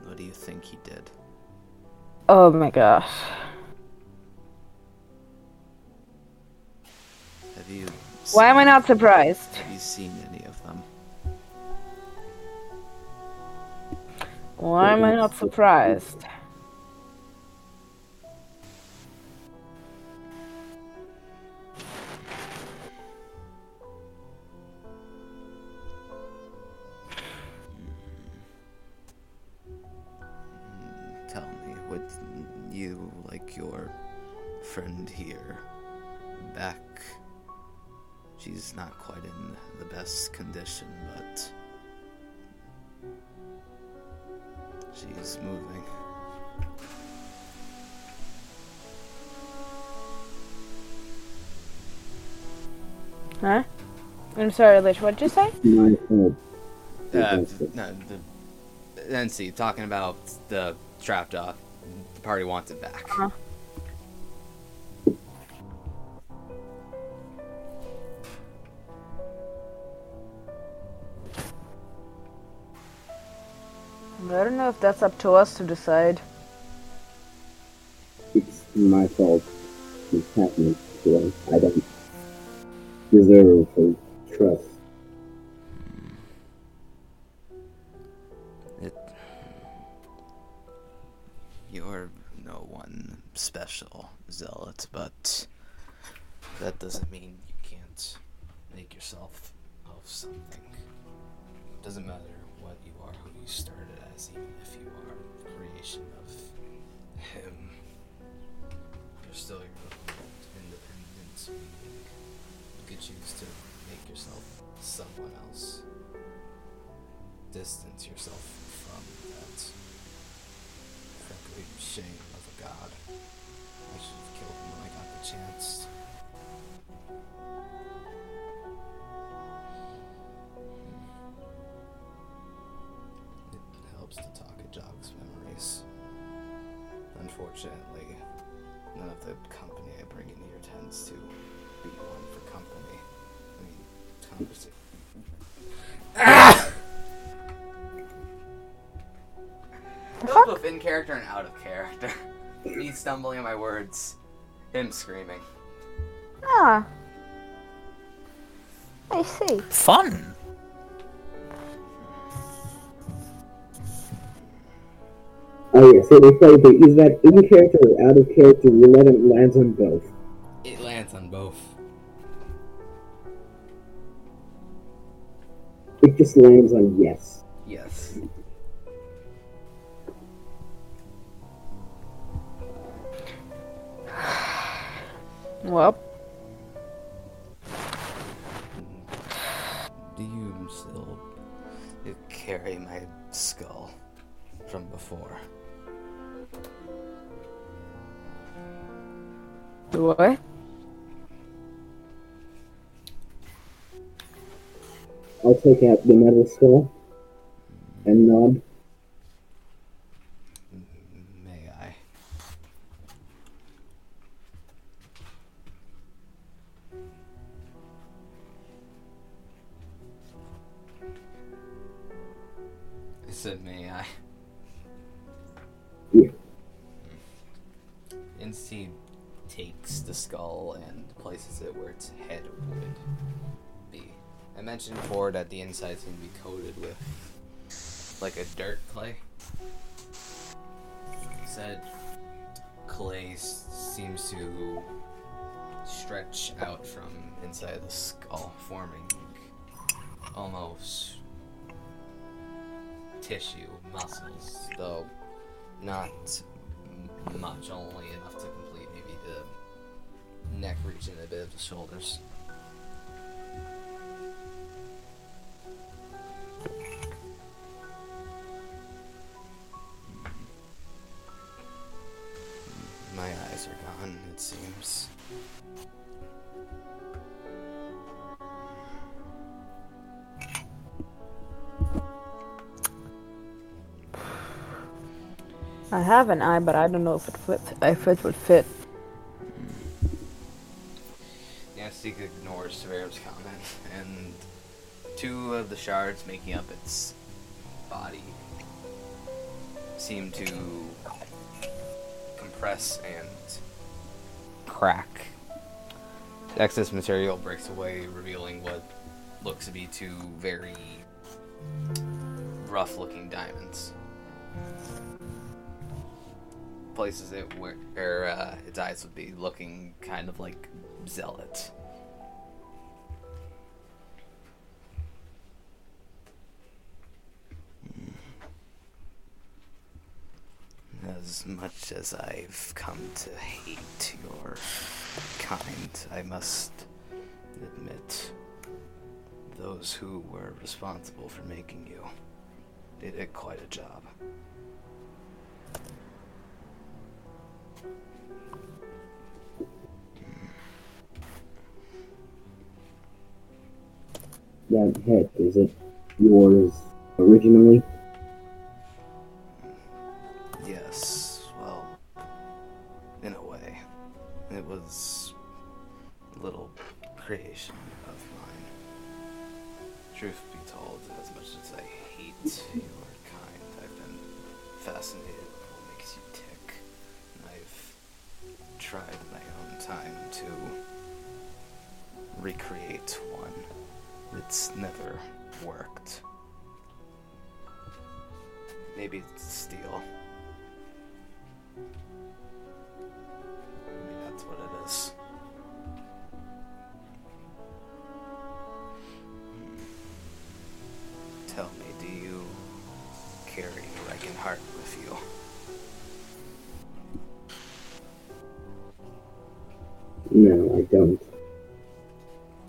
What do you think he did? Oh my gosh! Have you? Why am I not surprised? Have you seen Why am I not surprised? Tell me, would you like your friend here back? She's not quite in the best condition, she's moving. Huh? I'm sorry, Lich. What'd you say? My fault. Uh, no, the NC talking about the trap jaw. The party wants it back. Uh-huh. I don't know if that's up to us to decide. It's my fault. It's happening to us. I don't deserve her trust. It. You're no one special, Zealot, but that doesn't mean you can't make yourself of something. It doesn't matter what you are, who you started even if you are a creation of Him. You're still your own independent being. You could choose to make yourself someone else distance yourself from that shame of a god. I should have killed him when I got the chance. Character and out of character. Me stumbling on my words, him screaming. Ah. I see. Fun. Oh yeah, so they play the is that in character or out of character roulette and it lands on both. It lands on both. It just lands on yes. Yes. Well, Do you still carry my skull from before? what? I'll take out the metal skull and nod. Before that the inside seemed to be coated with like a dirt clay. Have an eye, but I don't know if it if it would fit. Nastic ignores Severum's comment, and two of the shards making up its body seem to compress and crack. Excess material breaks away, revealing what looks to be two very rough looking diamonds. Places it where, uh, its eyes would be looking kind of like zealot. As much as I've come to hate your kind, I must admit those who were responsible for making you did it quite a job. That head, is it yours originally?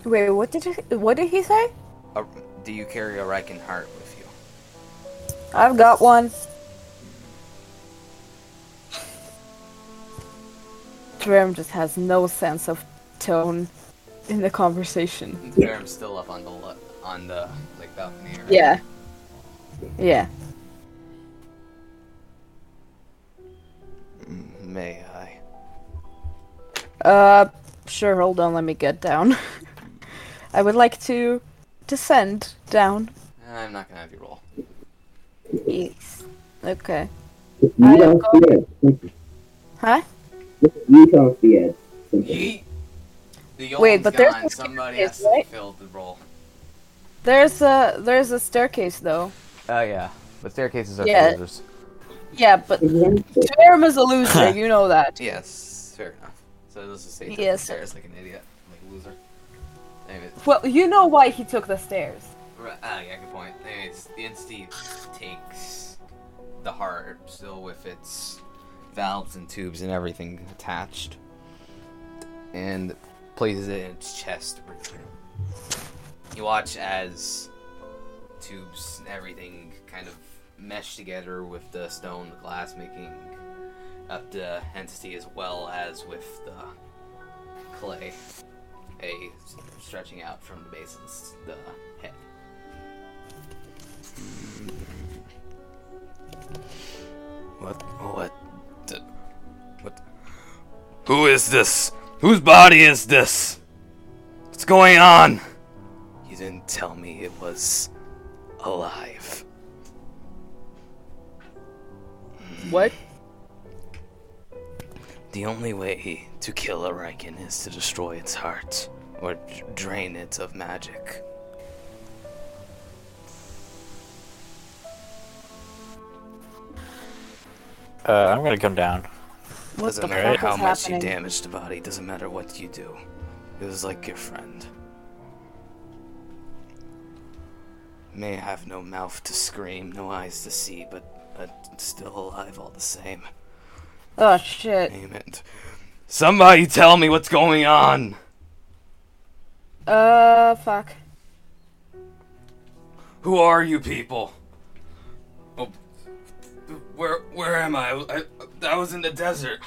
Wait, what did he, what did he say? Uh, do you carry a Reichenhart with you? I've got one. Dram just has no sense of tone in the conversation. Theron's still up on the le- on the like balcony. Right? Yeah. Yeah. Mm, May I? Uh, sure, hold on, let me get down. I would like to descend down. I'm not gonna have you roll. Yes. Okay. Just I yeet am off the edge. Simple. Huh? Just yeet off the edge. Simple. Yeet. The Wait, but there's gone. a Somebody staircase, has to fill the roll. There's a there's a staircase though. Oh yeah, but staircases are Yeah. losers. Yeah, but Exactly. Dram is a loser, you know that. Yes, fair enough. So this is say Yes. stairs like an idiot, like a loser. Anyways, Well, you know why he took the stairs. right, ah, yeah, good point. Anyways, the entity takes the heart, still with its valves and tubes and everything attached, and places it in its chest. You watch as tubes and everything kind of mesh together with the stone, the glass, making up the entity as well as with the clay, a stretching out from the base of the the head. What? What? the- What? Who is this? Whose body is this? What's going on? You didn't tell me it was alive. What? The only way to kill a Riken is to destroy its heart or d- drain it of magic. Uh, I'm gonna come down. What Doesn't matter fuck how is much happening? you damage the body, doesn't matter what you do. It was like your friend. May have no mouth to scream, no eyes to see, but uh, still alive all the same. Oh shit. Damn it. Somebody tell me what's going on! Uh, fuck. Who are you people? Oh, where where am I? I? I was in the desert.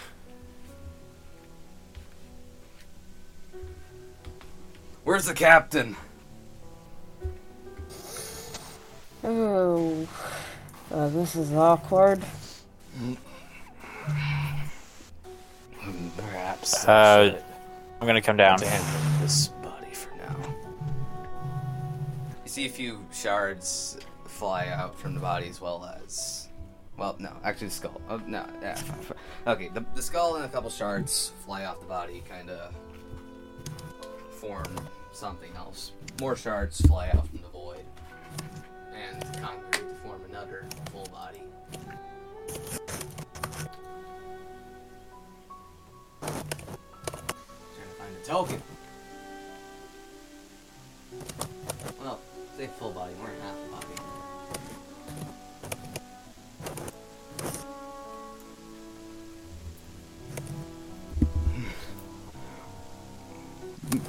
Where's the captain? Oh, uh, this is awkward. Perhaps. Uh, I'm gonna come down. abandon this body for now. You see a few shards fly out from the body as well as. Well, no, actually the skull. Oh, no, yeah. Okay, the, the skull and a couple shards fly off the body, kind of form something else. More shards fly out from the void, and concrete to form another full body. Trying to find a token. Well, say full body, we're half a body.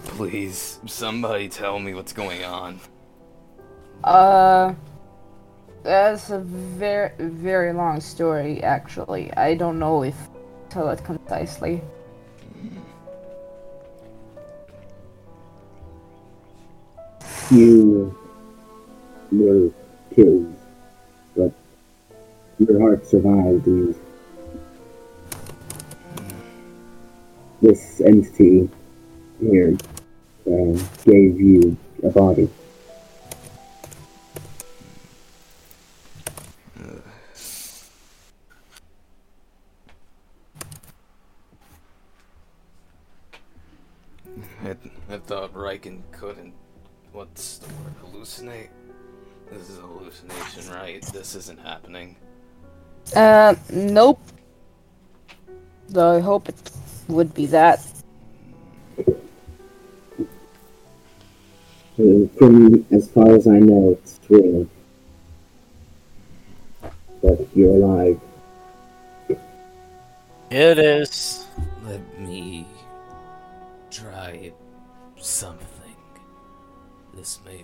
Please, somebody tell me what's going on. Uh, that's a very, very long story, actually. I don't know if tell it concisely. You were killed, but your heart survived, and this entity here uh, gave you a body. Hallucination, right? This isn't happening. Uh, nope. Though I hope it would be that. From as far as I know, it's real. But you're alive. It is. Let me try something. This may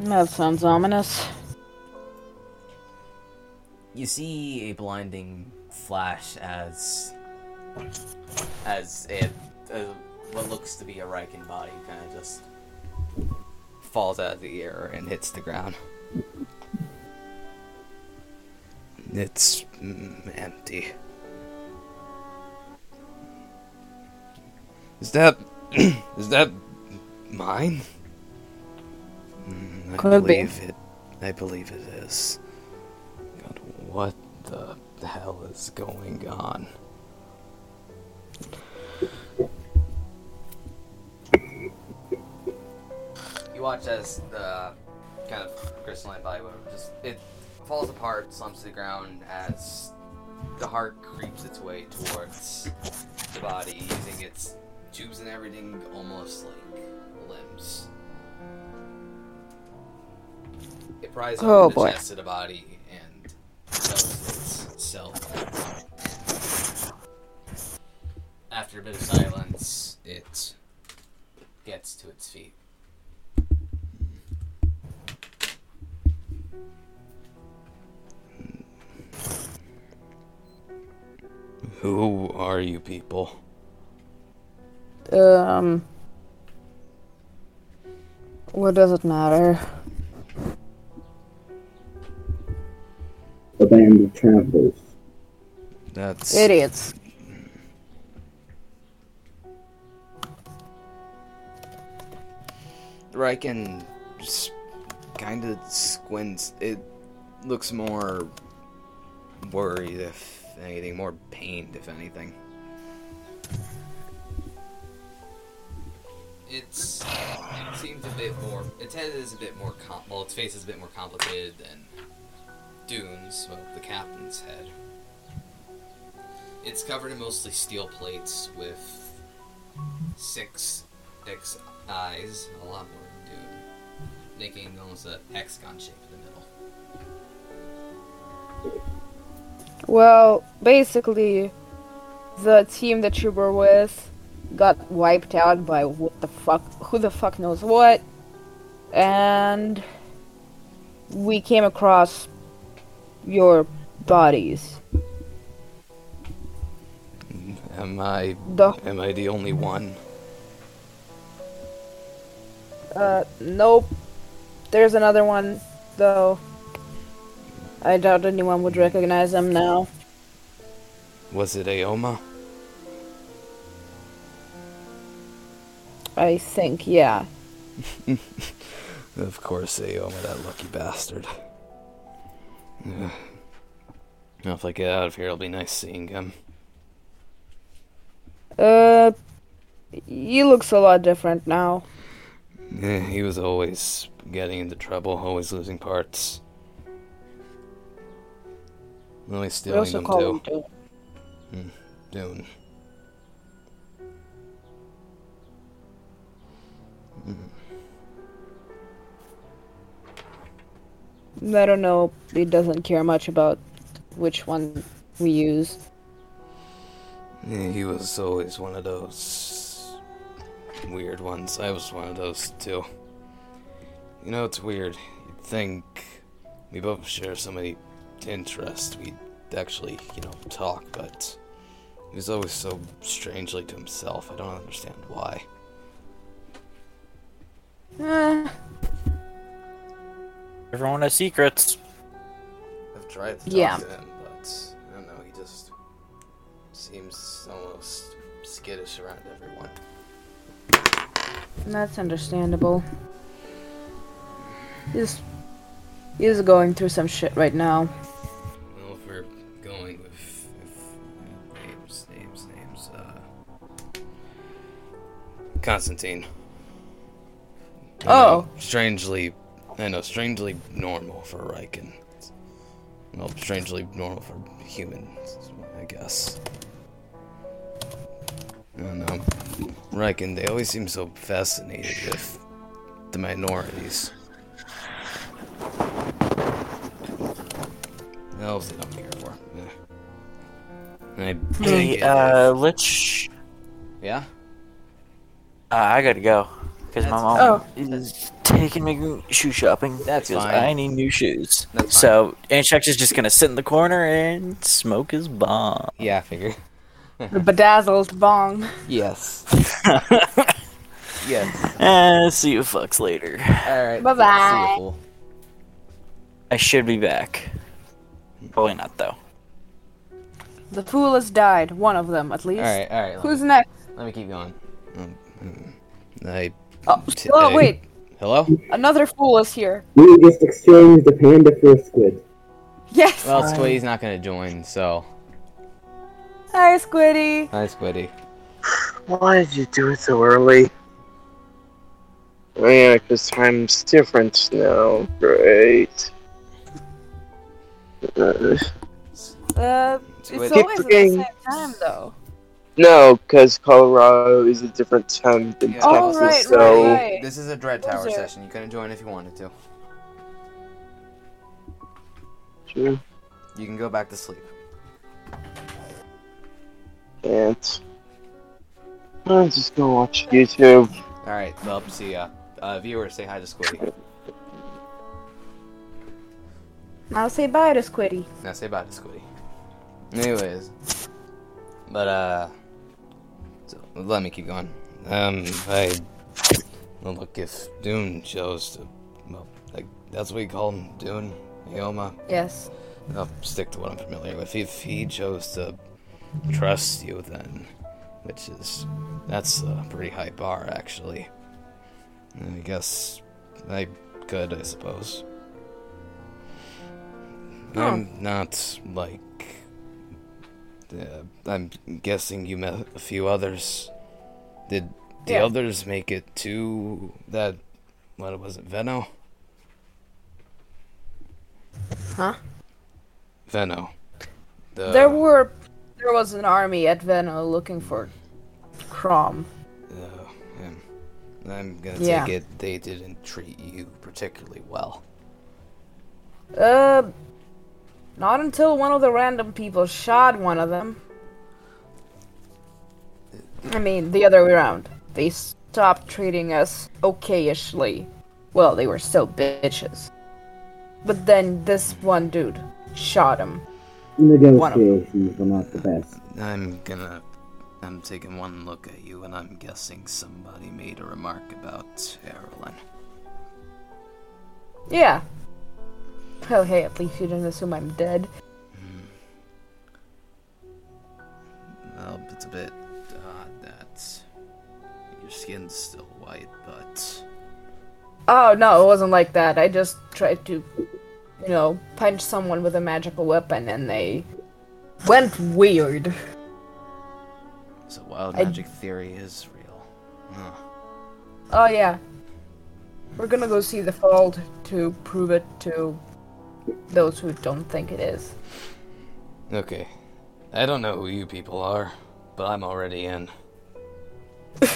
That sounds ominous. You see a blinding flash as as it uh, what looks to be a Riken body kind of just falls out of the air and hits the ground. It's mm, empty. Is that is that mine? Mm, I Could be. believe it. I believe it is. God, what the hell is going on? You watch as the kind of crystalline body just it falls apart, slumps to the ground as the heart creeps its way towards the body, using its tubes and everything almost like limbs. It pries open Oh, the boy. chest of the body and shows itself. After a bit of silence, it gets to its feet. Who are you people? Um. What does it matter? A band of travelers. That's Idiots. Riken s- kind of squints. It looks more worried, if anything, more pained, if anything. It's it seems a bit more. Its head is a bit more com- well. Its face is a bit more complicated than Dune's, well, the captain's head. It's covered in mostly steel plates with six six eyes, a lot more than Dune, making almost a hexagon shape in the middle. Well, basically, the team that you were with got wiped out by what the fuck, who the fuck knows what, and we came across your bodies. Am I The am I the only one? uh, nope. There's another one though. I doubt anyone would recognize him now. Was it Aoma? I think, yeah. Of course, Aoma, that lucky bastard. Ugh. Now, if I get out of here, it'll be nice seeing him. Uh, he looks a lot different now. Eh, he was always getting into trouble, always losing parts. Always We stealing them call him too. Dune. Dune. I don't know. He doesn't care much about which one we use. Yeah, he was always one of those weird ones. I was one of those too. You know, it's weird. You'd think we both share so many interests. We'd actually, you know, talk, but he was always so strangely to himself. I don't understand why. Eh, Everyone has secrets. I've tried to Yeah. talk to him, but I don't know. He just seems almost skittish around everyone. that's understandable. He's he's going through some shit right now. Well, if we're going with if, names, names, names, uh, Constantine. I Oh. know, strangely, I know, strangely normal for Riken. Well, strangely normal for humans, I guess. I don't know. Riken, they always seem so fascinated with the minorities. Elves they don't care for. I Hey, uh, let's. yeah? Uh, I gotta go because my mom fine. is taking me shoe shopping. That's because fine. I need new shoes. That's fine. So Anshax is just gonna sit in the corner and smoke his bomb. Yeah, I figure. The bedazzled bong. Yes. yes. Eh, see you fucks later. Alright. Bye-bye. See you, fool. I should be back. Probably not though. The fool has died. One of them, at least. Alright, alright. Who's me- next? let me keep going. Um, um, I. Oh, oh wait. Hello? Another fool is here. We just exchanged a panda for a squid. Yes. Well, Squiddy's not gonna join, so. Hi, Squiddy. Hi, Squiddy. Why did you do it so early? Oh yeah, because time's different now. Great. Uh, Uh, it's Squid- always at the same time, though. No, because Colorado is a different time than Yeah. Oh, Texas, right, so right, right. This is a Dread Tower Loser. session. You couldn't join if you wanted to. True. You can go back to sleep. can't. I'm just gonna watch YouTube. Alright, well, see ya. Uh, viewers, say hi to Squiddy. I'll say bye to Squiddy. Now say bye to Squiddy. Anyways. But, uh. Let me keep going. Um, I. Well, look, if Dune chose to. Well, like, that's what you call him, Dune? Ioma? Yes. I'll stick to what I'm familiar with. If he chose to trust you, then. Which is. That's a pretty high bar, actually. I guess. I could, I suppose. Oh. I'm not like. Uh, I'm guessing you met a few others. Did the Yeah. others make it to that? What was it, Veno? Huh? Veno. The, There were there was an army at Veno looking for Crom. Uh. I'm gonna Yeah. take it they didn't treat you particularly well. Uh not until one of the random people shot one of them. I mean, the other way around. They stopped treating us okayishly. Well, they were still bitches. But then this one dude shot him. Negotiations were not the best. I'm gonna. I'm taking one look at you, and I'm guessing somebody made a remark about Carolyn. Yeah. Oh, hey, at least you didn't assume I'm dead. Hmm. Well, it's a bit odd that your skin's still white, but Oh, no, it wasn't like that. I just tried to, you know, punch someone with a magical weapon and they went weird. so wild I- magic theory is real. Huh. Oh, yeah. We're gonna go see the fault to prove it to those who don't think it is. Okay, I don't know who you people are, but I'm already in.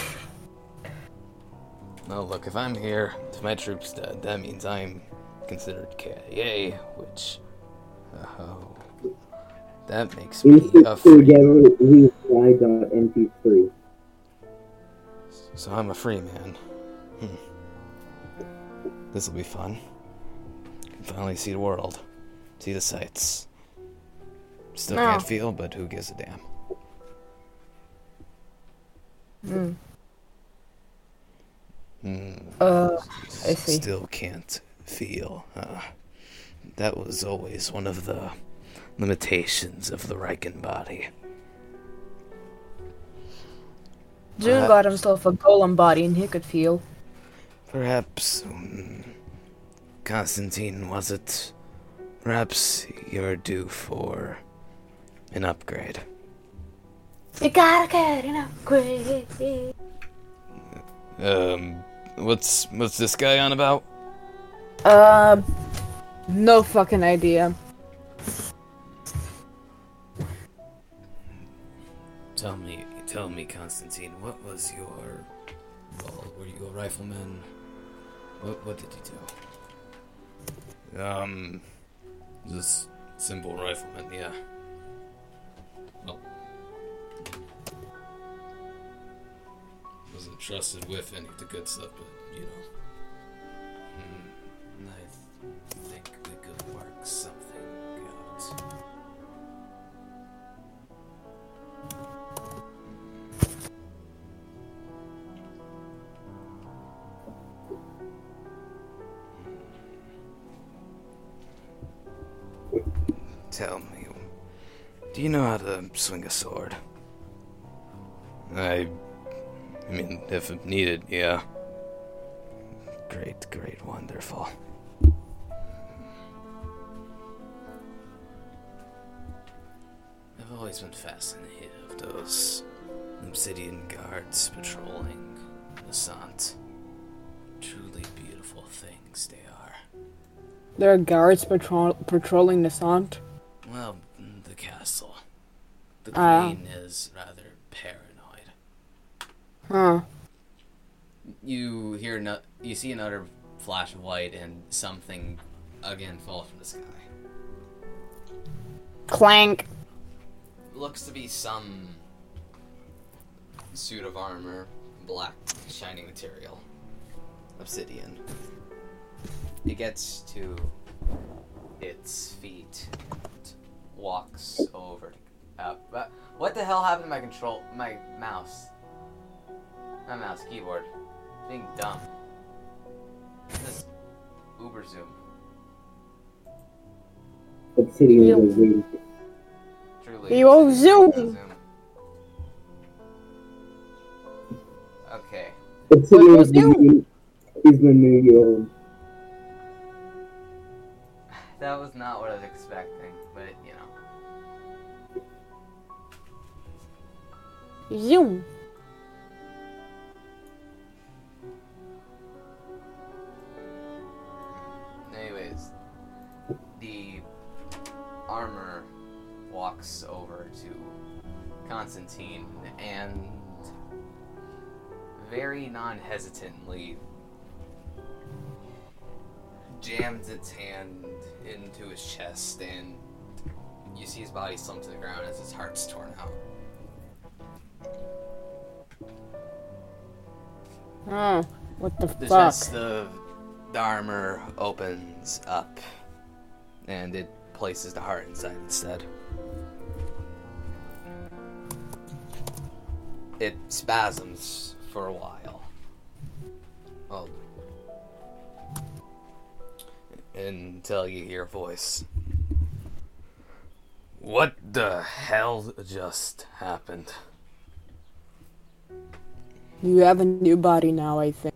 well, look, if I'm here, if my troop's dead, that means I'm considered KIA, which. Oh. That makes me a Instant free. together we fly.mp3. So I'm a free man. Hmm. This'll be fun. Finally see the world, see the sights. Still Oh. can't feel, but who gives a damn? Mm. Hmm. Uh, I see. Still can't feel. Uh, that was always one of the limitations of the Riken body. Dune Uh, got himself a golem body and he could feel. Perhaps, um, Constantine, was it? Perhaps you're due for an upgrade. You gotta get an upgrade. Um, what's what's this guy on about? Uh, no fucking idea. Tell me, tell me, Constantine, what was your, well, were you a rifleman? What what did you do? Um, just simple rifleman, yeah. Well, wasn't trusted with any of the good stuff, but you know. Hmm, I think we could work something Tell me, do you know how to swing a sword? I, I mean, if needed, yeah. Great, great, wonderful. I've always been fascinated of those obsidian guards patrolling the Sant. Truly beautiful things they are. There are guards patrol- patrolling the Sant. Well, the castle. The Ah. queen is rather paranoid. Huh. You hear no- you see another flash of white and something again falls from the sky. Clank. Looks to be some suit of armor, black shiny material, obsidian. It gets to its feet, walks over. to. Uh, but what the hell happened to my control, my mouse? My mouse, keyboard. Being dumb. This Uber zoom. Obsidian Yeah. was waiting. Truly. Yo, zoom. Zoom. Okay. Obsidian was is the new, is the that was not what I was Anyways, the armor walks over to Constantine and very non hesitantly jams its hand into his chest, and you see his body slump to the ground as his heart's torn out. Oh, what the The fuck? chest of the armor opens up, and it places the heart inside instead. It spasms for a while. Until you hear a voice. What the hell just happened? You have a new body now, I think.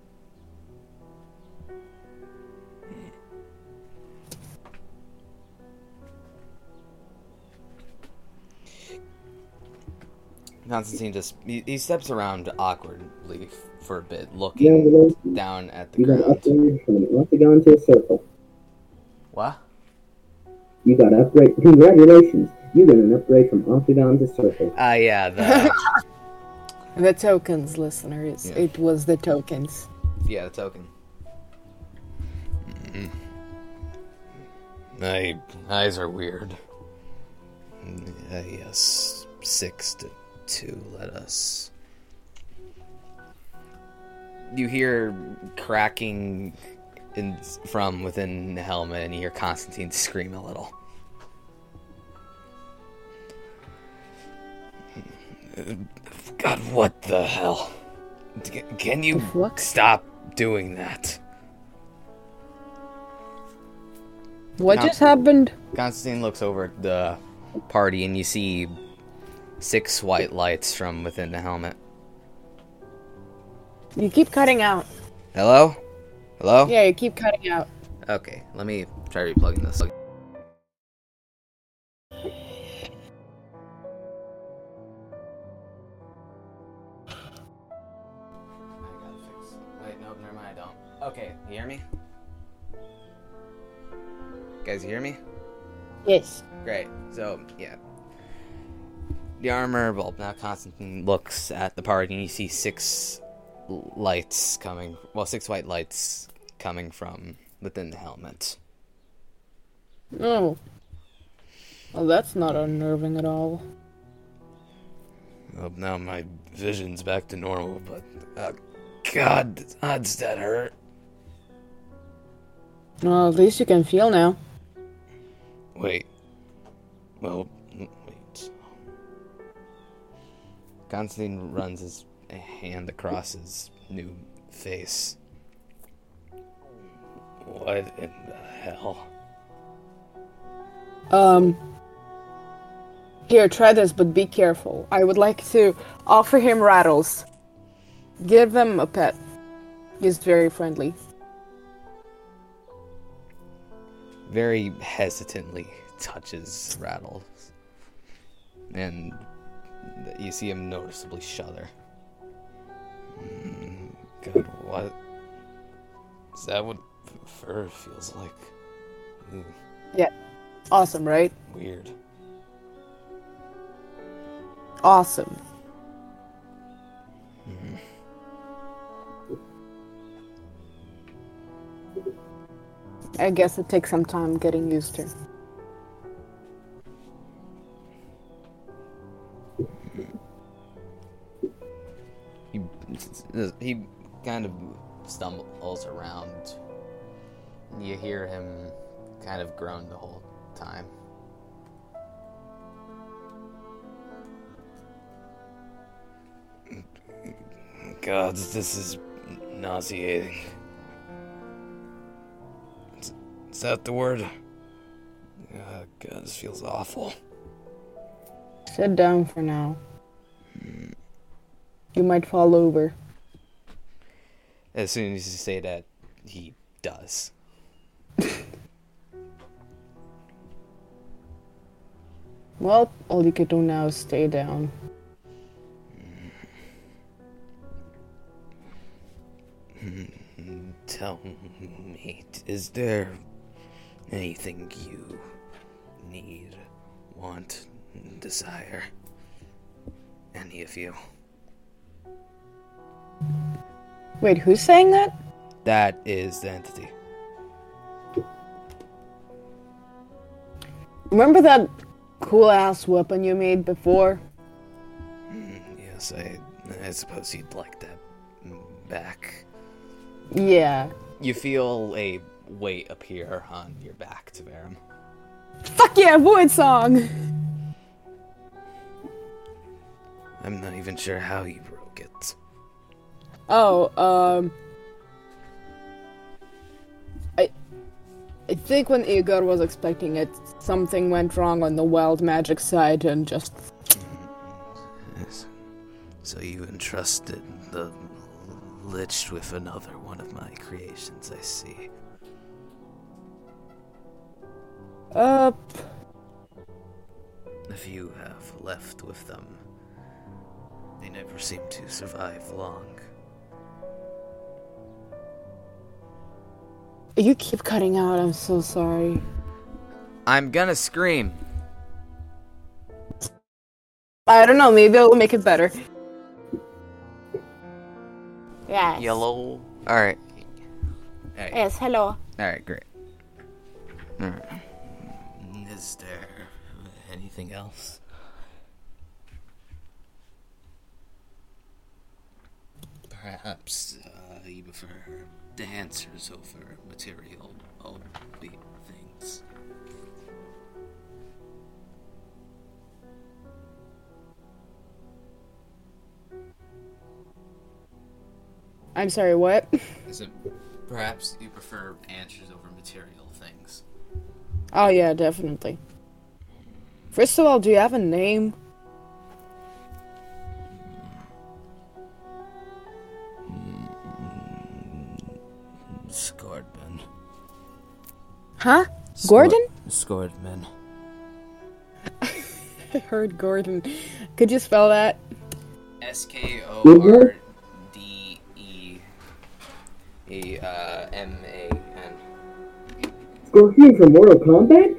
Constantine just he, he steps around awkwardly for a bit, looking know, down at the you got ground. upgraded from an octagon to a circle. What? You got upgrade. Congratulations! You got an upgrade from octagon to circle. Ah, yeah, the The tokens, listeners. Yeah. It was the tokens. yeah the token. Mm. My eyes are weird. Uh, yes, six to two. Let us. You hear cracking in, from within the helmet, and you hear Constantine scream a little. God, what the hell? Can you stop doing that? What just happened? Constantine looks over at the party, and you see six white lights from within the helmet. You keep cutting out. Hello? Hello? Yeah, you keep cutting out. Okay, let me try replugging this. Okay, you hear me? You Guys, you hear me? Yes. Great. So, yeah. The armor, well, now Constantine looks at the party and you see six lights coming, well, six white lights coming from within the helmet. Oh. Well, that's not unnerving at all. Well, now my vision's back to normal, but, uh, God, odds that hurt. Well, at least you can feel now. Wait. Well, wait. Constantine runs his hand across his new face. What in the hell? Um. Here, try this, but be careful. I would like to offer him rattles. Give him a pet. He's very friendly. Very hesitantly touches Rattles. And you see him noticeably shudder. Mm, God, what? Is that what fur feels like? Yeah, Awesome, right? weird. Awesome. I guess it takes some time getting used to. He he kind of stumbles around. You hear him kind of groan the whole time. God, this is nauseating. Is, that the word? Uh, God, this feels awful. Sit down for now. You might fall over. As soon as you say that, he does. Well, all you can do now is stay down. Tell me, is there anything you need, want, desire? Any of you? Wait, who's saying that? That is the entity. Remember that cool ass weapon you made before? Mm, Yes, I, I suppose you'd like that back. Yeah. You feel a weight appear on your back, Tvarim. Fuck yeah, Void Song! I'm not even sure how you broke it. Oh, um. I. I think when Igor was expecting it, something went wrong on the wild magic side and just. Yes. So you entrusted the Lich with another one of my creations, I see. Uh. If you have left with them, they never seem to survive long. You keep cutting out, I'm so sorry. I'm gonna scream. I don't know, maybe it'll make it better. Yes. Yellow. Alright. Alright. Yes, hello. Alright, great. Alright. Is there anything else? Perhaps uh, you prefer dancers over material things. I'm sorry, what? Is it perhaps you prefer answers over material? Oh, yeah, definitely. First of all, do you have a name? Scordman. Huh? Gordon? Scordman. I heard Gordon. Could you spell that? S K O R D E E uh M A. Scorpion from Mortal Kombat?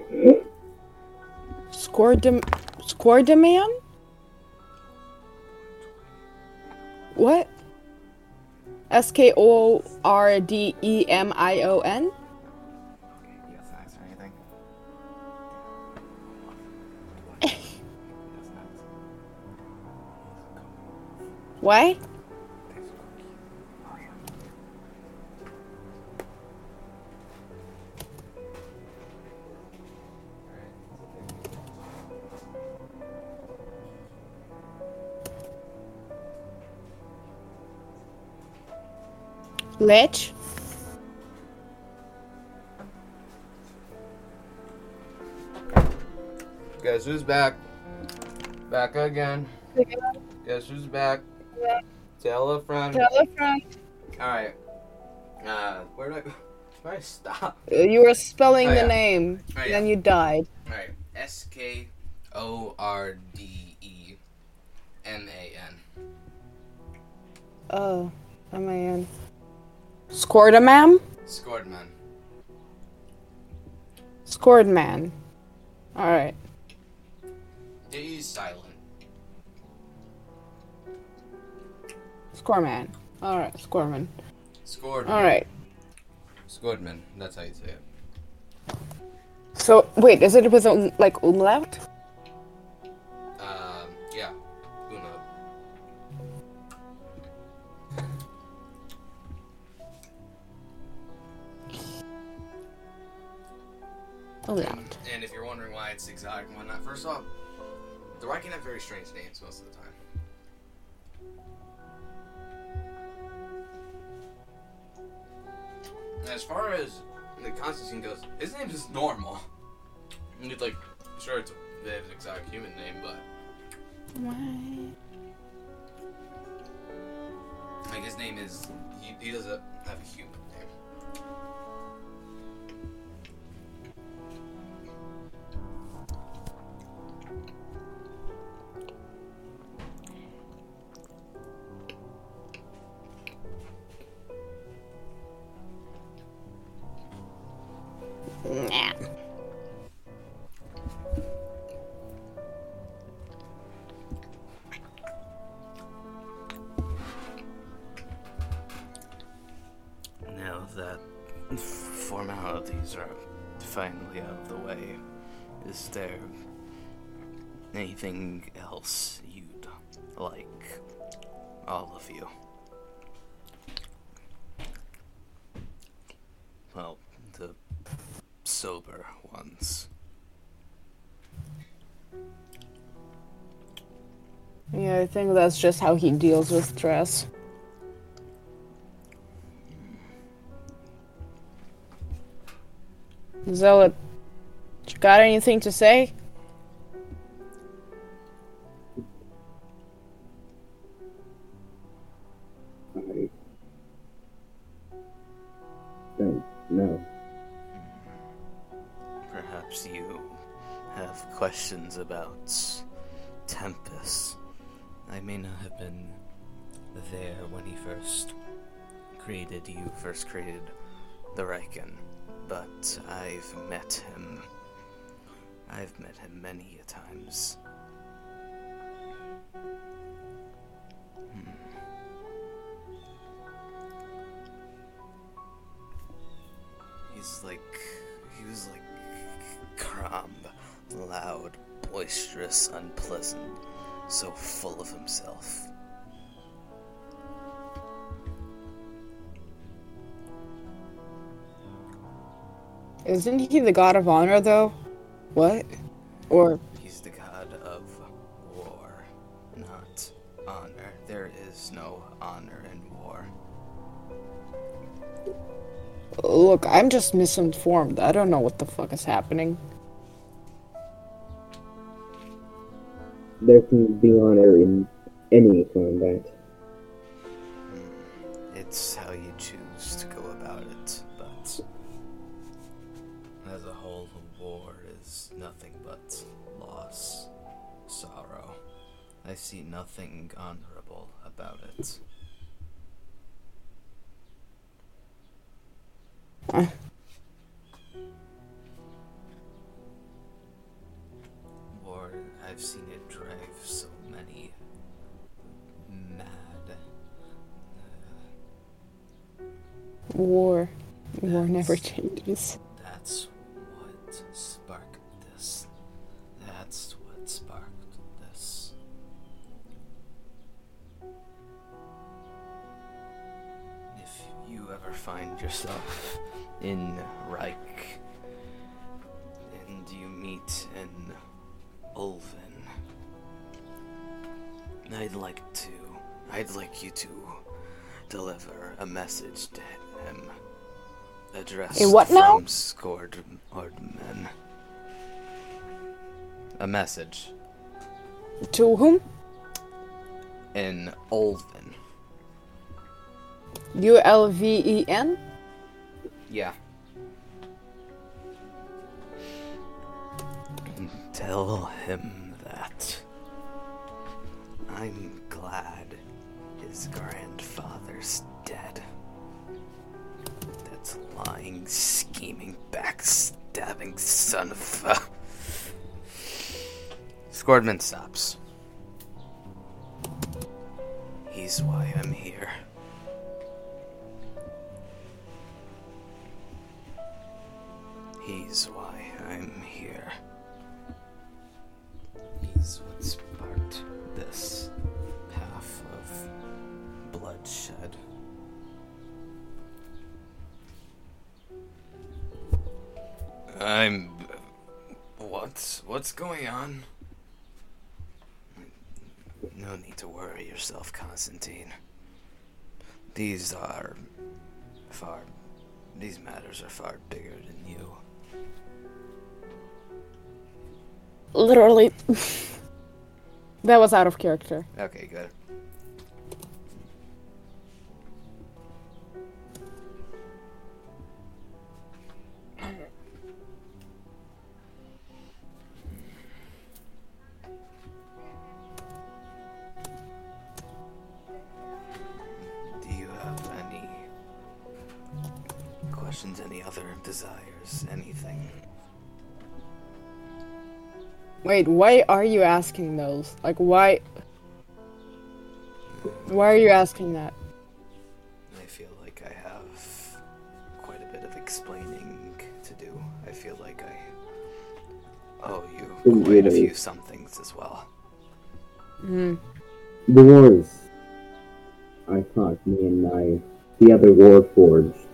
Squardam... Squardaman? What? S K O R D E M I O N? You got snacks or? What? Lich? Guess who's back? Back again. Guess who's back? Tell a friend. Alright. Uh, where do I where I stop? You were spelling Oh, the yeah. name, Oh, yeah. then you died. Alright. S K O R D E M A N. Oh, oh man. Squardamam? Scordman. Squardman. Alright. Is silent. Scoreman. Alright, Scoreman. Scordman. Alright. Scordman. That's how you say it. So, wait, is it with, like, umlaut? And whatnot, first off, the Lycan have very strange names most of the time. As far as the Constantine goes, his name is normal. And it's like, sure, it's a bit of an exotic human name, but why? like his name is he, he doesn't have a human think that's just how he deals with stress. Zealot, you got anything to say? I've met him many a times. Hmm. He's like. He was like. Crom. Loud, boisterous, unpleasant. So full of himself. Isn't he the god of honor, though? What? Or He's the god of war, not honor. There is no honor in war. look, I'm just misinformed. I don't know what the fuck is happening. There can be honor in any combat. Hmm, it's how you choose to go about it, but as a whole, war is nothing I see nothing honorable about it. War, I've seen it drive so many mad. uh, War. War never changes. A what now? scored men. A message To whom? in Olven. U L V E N? Yeah. Tell him that I'm backstabbing son of a. Squadman stops. He's why I'm What's what's going on? No need to worry yourself, Constantine. These are far. These matters are far bigger than you. Literally. that was out of character. Okay, good. Desires, anything? Wait, why are you asking those? Like, why? Why are you asking that? I feel like I have quite a bit of explaining to do. I feel like I owe you Didn't quite a really. few somethings as well. Hmm. The wars, I thought me and my the other Warforged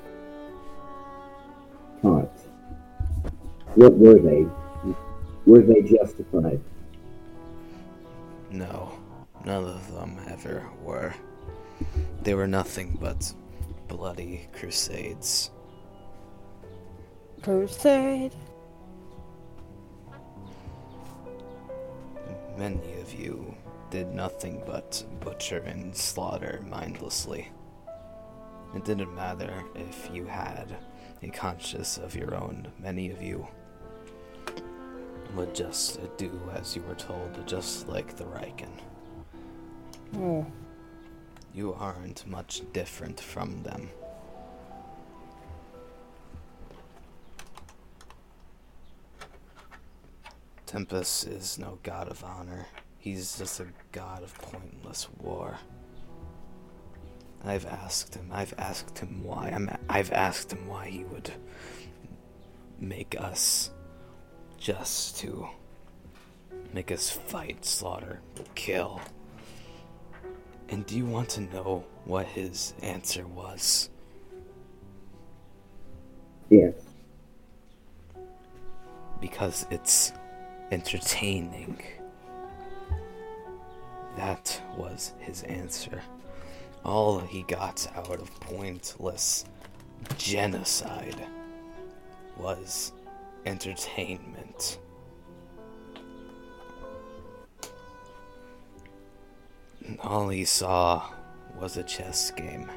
taught. What were they? Were they justified? No, none of them ever were. They were nothing but bloody crusades. Crusade. Many of you did nothing but butcher and slaughter mindlessly. It didn't matter if you had a conscience of your own. Many of you would just uh, do as you were told, just like the Riken. Oh. You aren't much different from them. Tempest is no god of honor. He's just a god of pointless war. I've asked him. I've asked him why. I'm, I've asked him why he would make us just to make us fight, slaughter, kill. And do you want to know what his answer was? Yes. Because it's entertaining. That was his answer. All he got out of pointless genocide was entertainment. And All he saw was a chess game.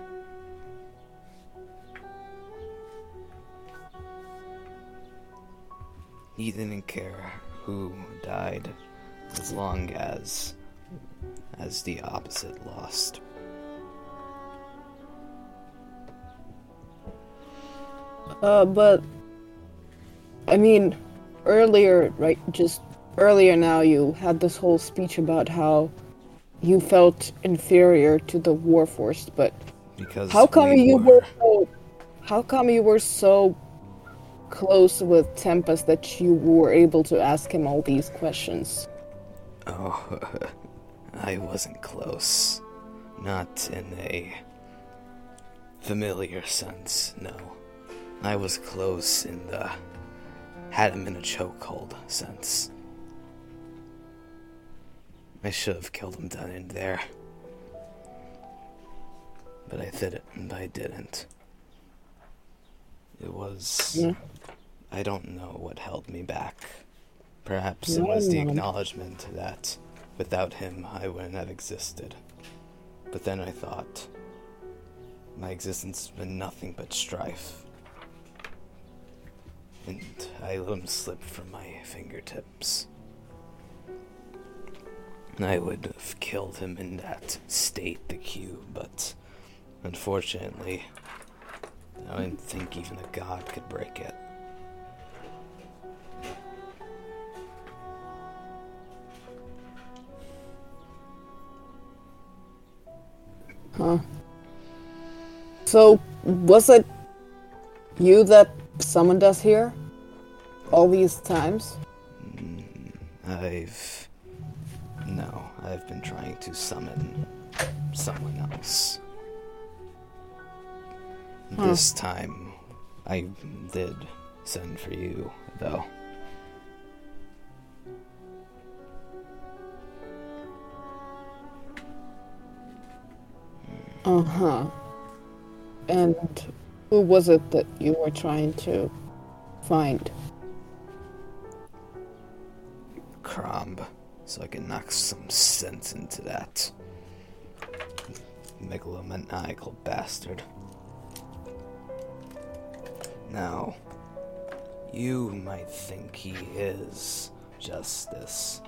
He didn't care who died as long as as the opposite lost. Uh, but I mean, earlier, right? Just earlier now, you had this whole speech about how you felt inferior to the Warforged, but Because how come we you were so? How come you were so close with Tempest that you were able to ask him all these questions? Oh, I wasn't close. Not in a familiar sense, no. I was close and uh, the had him in a chokehold since. I should have killed him then and there. But I did it, and I didn't. It was. Yeah. I don't know what held me back. Perhaps it was the no. acknowledgement that without him I wouldn't have existed. But then I thought, my existence has been nothing but strife. And I let him slip from my fingertips. I would have killed him in that state, the cube, but unfortunately, I didn't think even a god could break it. Huh. So, was it you that summoned us here? All these times? I've. No, I've been trying to summon someone else. This time, I did send for you, though. Uh huh. And who was it that you were trying to find? Crom, so I can knock some sense into that megalomaniacal bastard. Now, you might think he is just this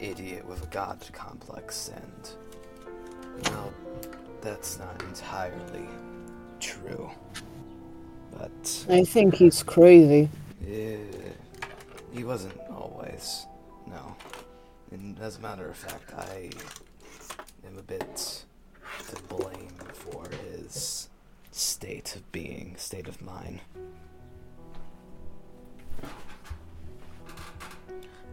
idiot with a god complex, and well, that's not entirely true. But I think he's crazy. Eh, he wasn't always. No. And as a matter of fact, I am a bit to blame for his state of being, state of mind.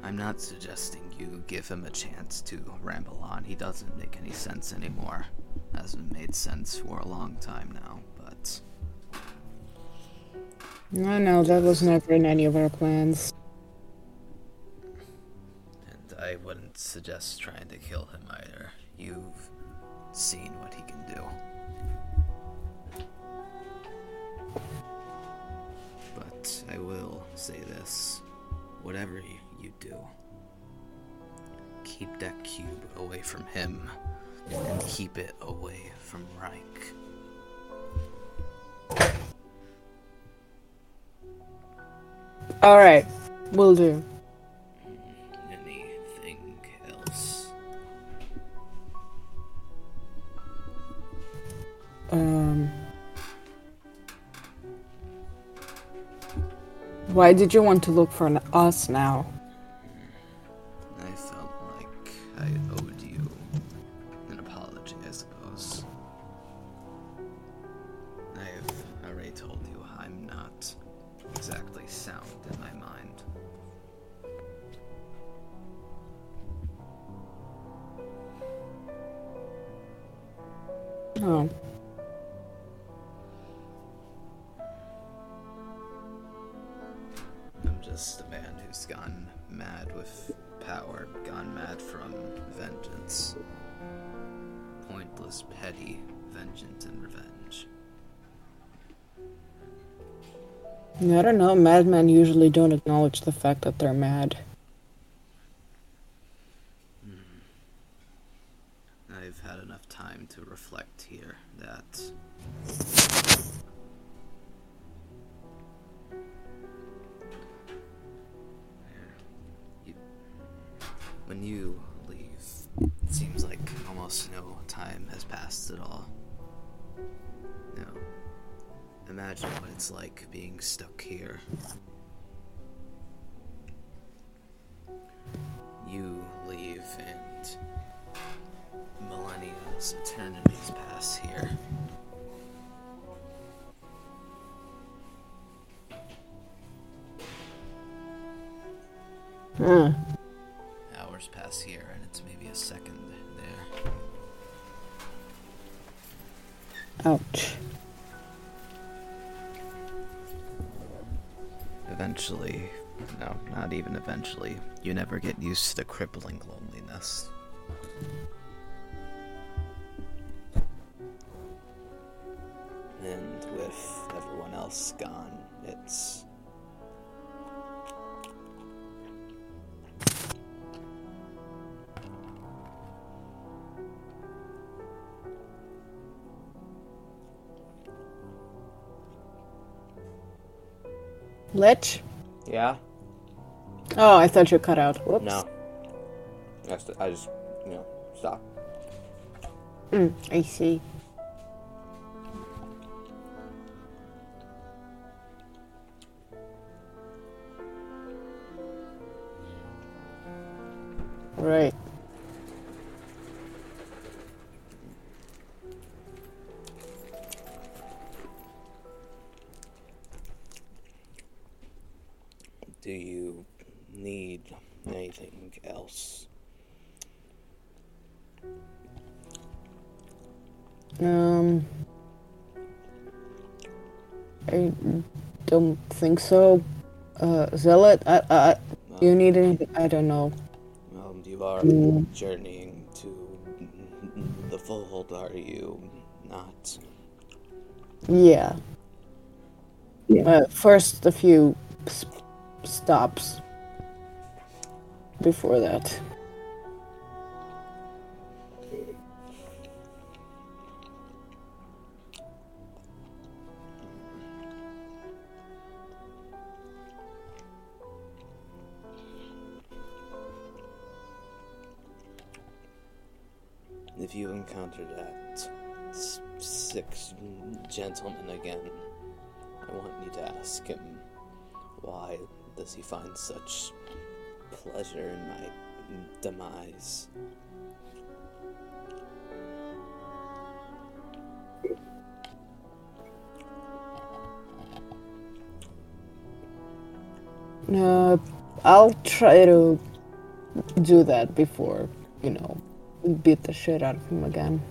I'm not suggesting you give him a chance to ramble on. He doesn't make any sense anymore. Hasn't made sense for a long time now, but No, no, that was never in any of our plans. and I wouldn't suggest trying to kill him either. You've seen what he can do. But I will say this whatever you, you do, keep that cube away from him and keep it away from Reich. Alright, will do. Anything else? Um. Why did you want to look for an us now? Madmen usually don't acknowledge the fact that they're mad. Crippling loneliness. And with everyone else gone, it's. Lich? Yeah? Oh, I thought you cut out. Whoops. No. That's I just, you know, stop. Mm, I see. Right. Think so. Uh, Zealot, I, I, you need anything? I don't know. Um, you are Mm. journeying to the fold, are you not? Yeah. Yeah. Uh, first, a few s- stops before that. encountered that six gentleman again, I want you to ask him why does he find such pleasure in my demise. Uh, I'll try to do that before, you know, the shit out of him again.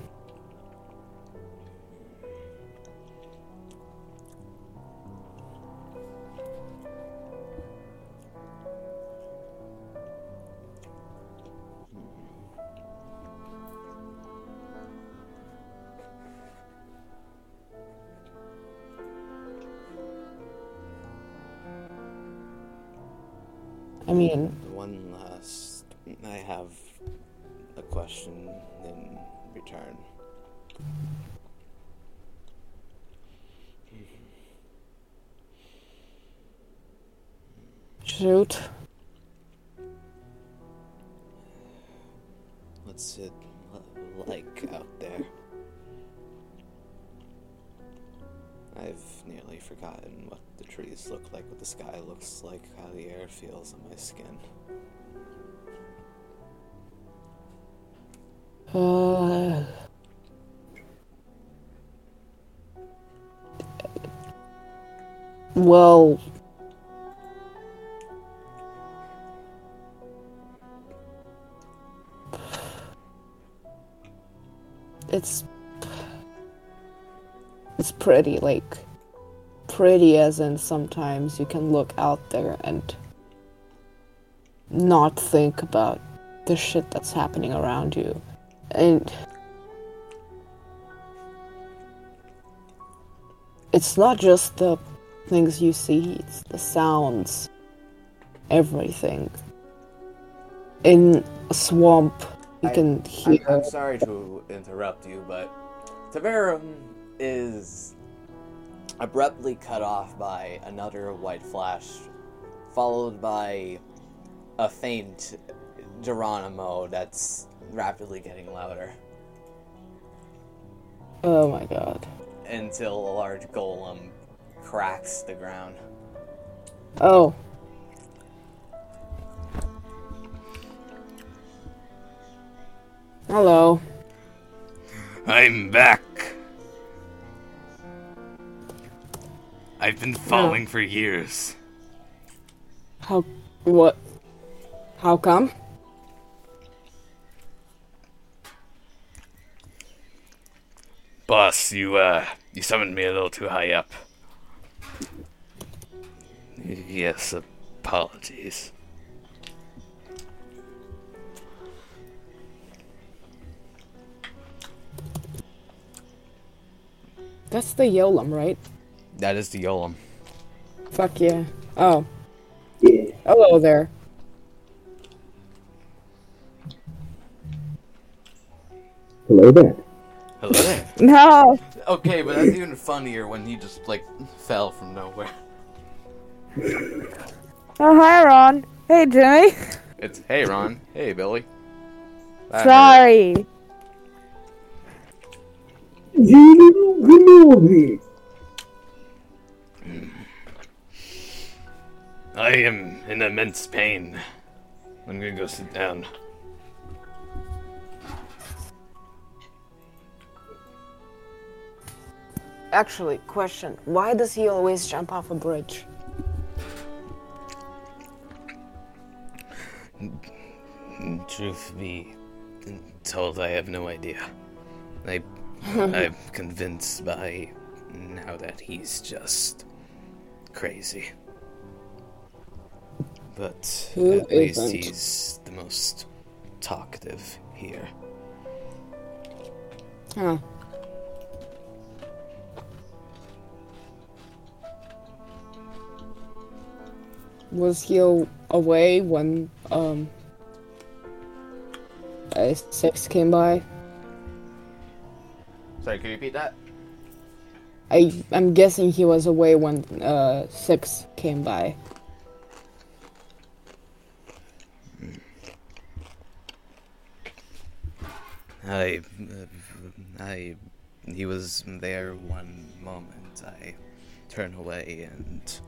Well, it's it's pretty like pretty as in sometimes you can look out there and not think about the shit that's happening around you. And it's not just the things you see it's the sounds everything. In a swamp you I- can hear I'm sorry to interrupt you, but Tvarim is abruptly cut off by another white flash, followed by a faint Geronimo that's rapidly getting louder. Oh my god. Until a large golem cracks the ground. oh hello I'm back. I've been falling for years. how what how come Boss, you uh you summoned me a little too high up. Yes, apologies. that's the yolum right That is the Yolum. fuck yeah oh Yeah. hello there Hello there. Hello there. no okay, but that's even funnier when he just like fell from nowhere. Oh hi ron hey jimmy It's hey Ron, hey Billy. That hurt. sorry Gino Ginovi. I am in immense pain. I'm gonna go sit down. Actually, question. Why does he always jump off a bridge? Truth be told, I have no idea. I, I'm convinced by now that he's just crazy. But Who at least isn't? he's the most talkative here. Huh. Was he away when um a six came by? Sorry, can you repeat that? I I'm guessing he was away when uh six came by. I, I, he was there one moment. I turned away, and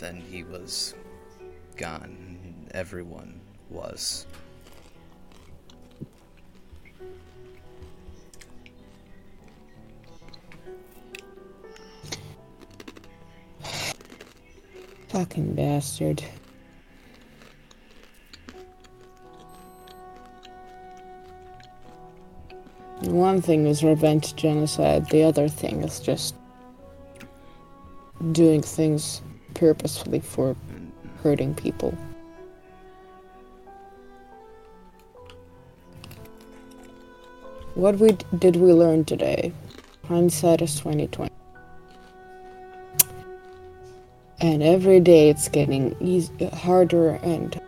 then he was gone. Everyone was. Fucking bastard. One thing is revenge genocide, the other thing is just doing things purposefully for hurting people. What we did we learn today? Hindsight is twenty twenty. And every day it's getting eas harder and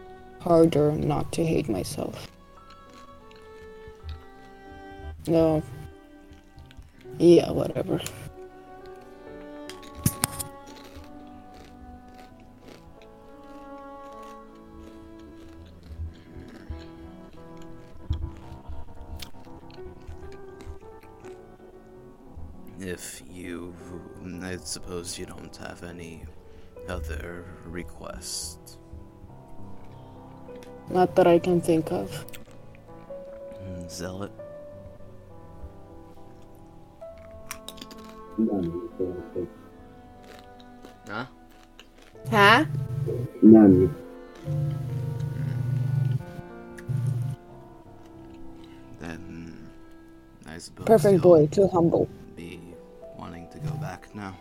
harder not to hate myself. No. Yeah, whatever. If you. I suppose you don't have any other requests. Not that I can think of. Mm, Zealot? None. so I think. Huh? Huh? None. Then. I suppose. Perfect boy, too humble. Be wanting to go back now.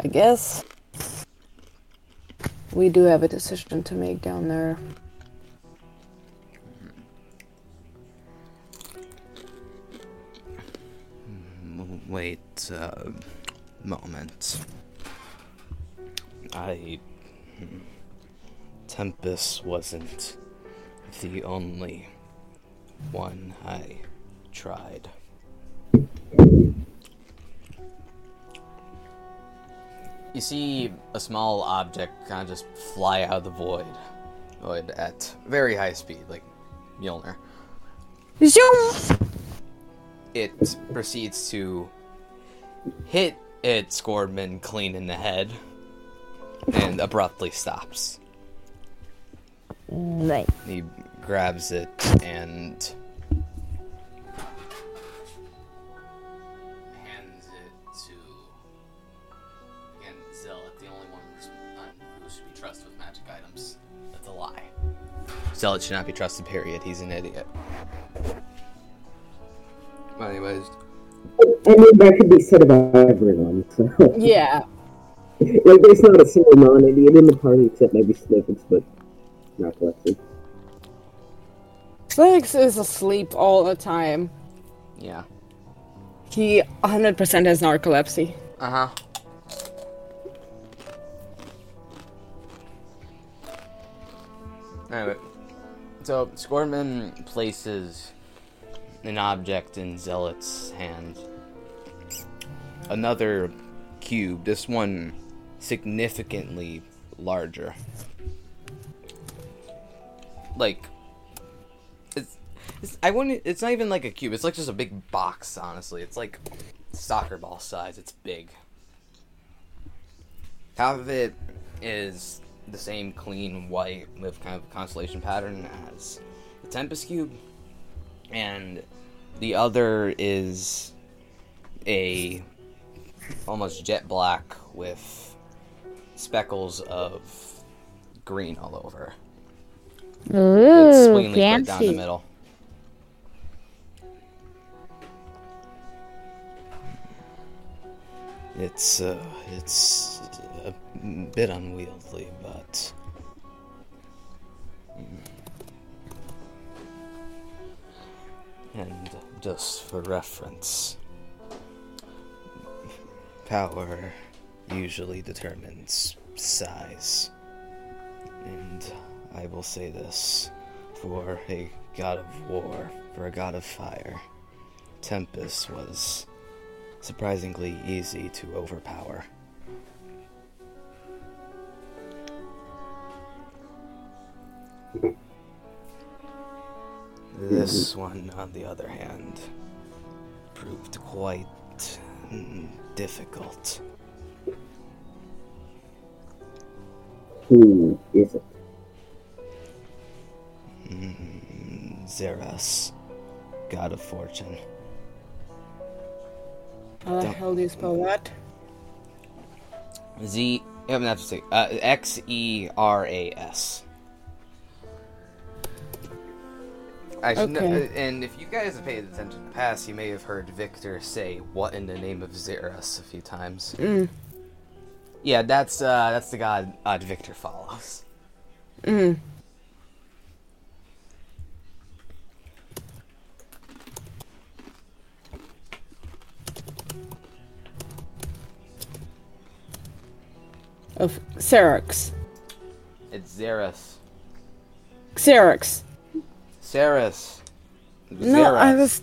I guess. We do have a decision to make down there. Wait a moment. I. hmm, Tempest wasn't the only one I tried. You see a small object kind of just fly out of the void, void at very high speed, like Mjolnir. Zoom! it proceeds to hit Ed Scordman clean in the head and abruptly stops. Right. He grabs it and Zealot should not be trusted. Period. He's an idiot. But anyways, I mean, that could be said about everyone, so. Yeah. like, there's not a single non idiot in the party except maybe Sniffix, but not Lexi. Felix is asleep all the time. yeah. He 100% has narcolepsy. Uh huh. So Scorpion places an object in Zealot's hand. Another cube, this one significantly larger. Like, it's, it's I wouldn't. It's not even like a cube. It's like just a big box. Honestly, it's like soccer ball size. It's big. Half of it is the same clean white with kind of constellation pattern as the Tempest Cube, and the other is a almost jet black with speckles of green all over. it's Ooh, swingingly put down the fancy. middle. It's uh, it's bit unwieldy, but mm. and just for reference, power usually determines size. And I will say this for a god of war, for a god of fire, Tempest was surprisingly easy to overpower. This one, on the other hand, proved quite difficult. Who is it? Mm, Xeras, god of fortune. How the hell do you spell that? Z. You have to say uh, X E R A S. I should know, and if you guys have paid attention in the past, you may have heard Victor say "What in the name of Xeris" a few times. Mm. Yeah, that's uh, that's the god uh, Victor follows. Mm. Of Xerix. It's Xeris. Xerix. Ceres. No, I was.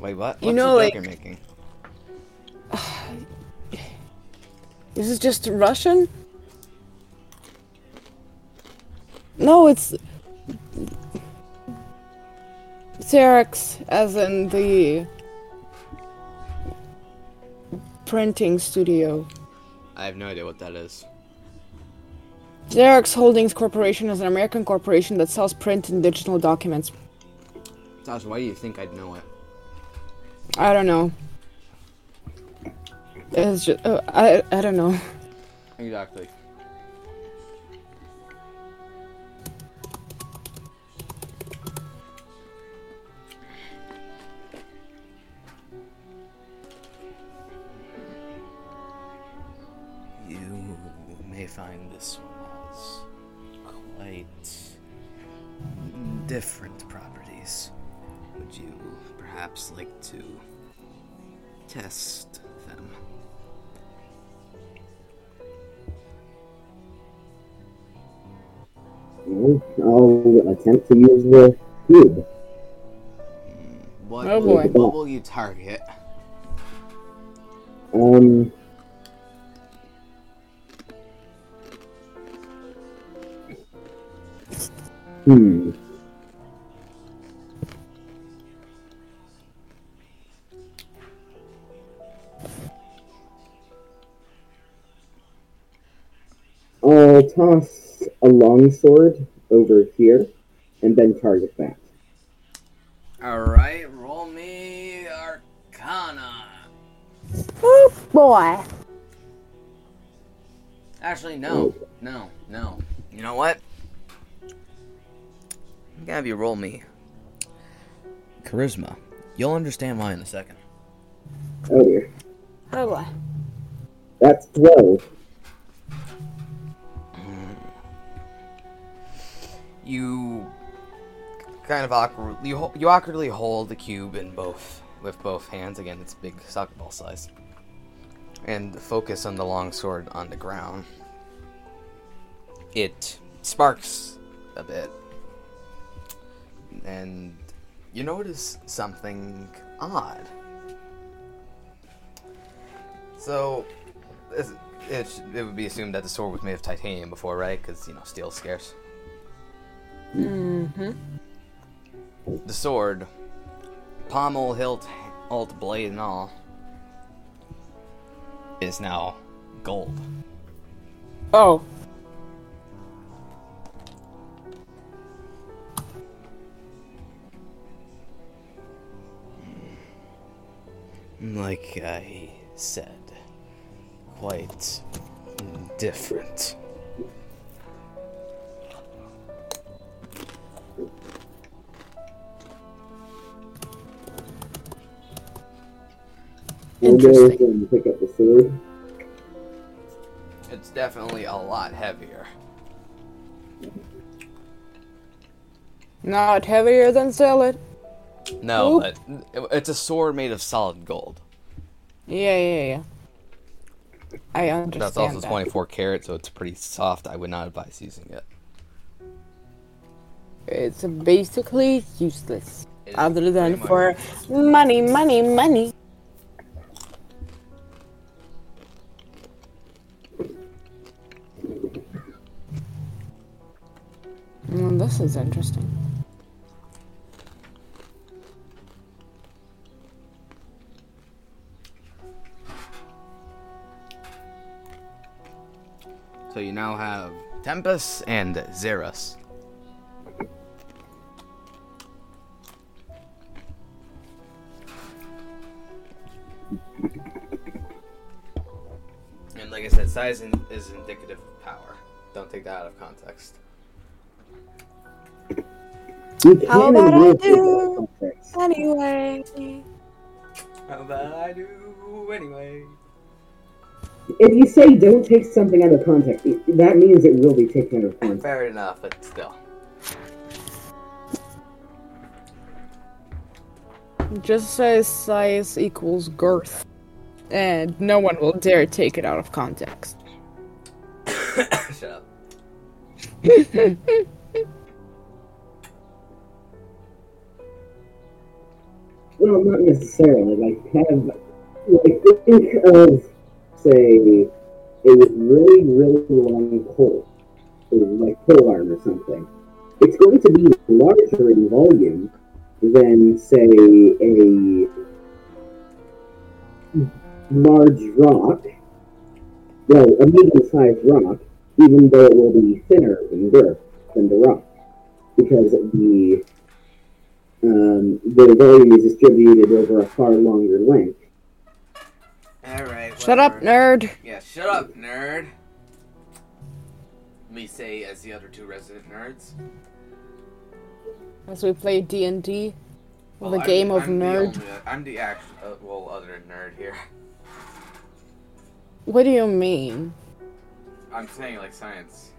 Wait, what? you What's know, the like- making? Is it just Russian? No, it's. Xerox, as in the printing studio. I have no idea what that is. Xerox Holdings Corporation is an American corporation that sells print and digital documents. Josh, why do you think I'd know it? I don't know. It's just, uh, I, I don't know. Exactly. Different properties. Would you perhaps like to test them? I'll attempt to use the cube. What, Oh, will, boy. what will you target? Um. Hmm. Toss a longsword over here and then target that. Alright, roll me Arcana. Oh boy. Actually, no. Oh. No, no. You know what? I'm gonna have you roll me Charisma. You'll understand why in a second. Oh dear. Oh boy. That's 12. You kind of awkward. You you awkwardly hold the cube in both with both hands. Again, it's big soccer ball size, and focus on the long sword on the ground. It sparks a bit, and you notice something odd. So, it's- it, it would be assumed that the sword was made of titanium before, right? Because you know steel's scarce. Mm-hmm. The sword, pommel, hilt, alt, blade, and all, is now gold. Oh. Like I said, quite different. Interesting. and pick up the sword. It's definitely a lot heavier. Not heavier than Zealot. No, Oop. but it's a sword made of solid gold. Yeah, yeah, yeah. I understand. That's also that. 24 karat, so it's pretty soft. I would not advise using it. It's basically useless. It is Other than pretty for money, money, money. This is interesting. So you now have Tempest and Xeris. And like I said, size in- is indicative of power. Don't take that out of context. You can How about I will take it out do? Anyway. How about I do anyway? If you say don't take something out of context, that means it will be taken out of context. Fair enough, but still. Just says size equals girth. And no one will dare take it out of context. Shut up. Well, not necessarily. Like have like think of say a really really long pole, like pole arm or something. It's going to be larger in volume than say a large rock. Well, a medium-sized rock, even though it will be thinner in girth than the rock, because the um, the volume is distributed over a far longer length. Alright. Shut up, nerd. Yeah, shut up, nerd. Me say as the other two resident nerds. As we play D&D. Well, the I'm- game of I'm the only- I'm the act, uh, well, other nerd here. What do you mean? I'm saying like science.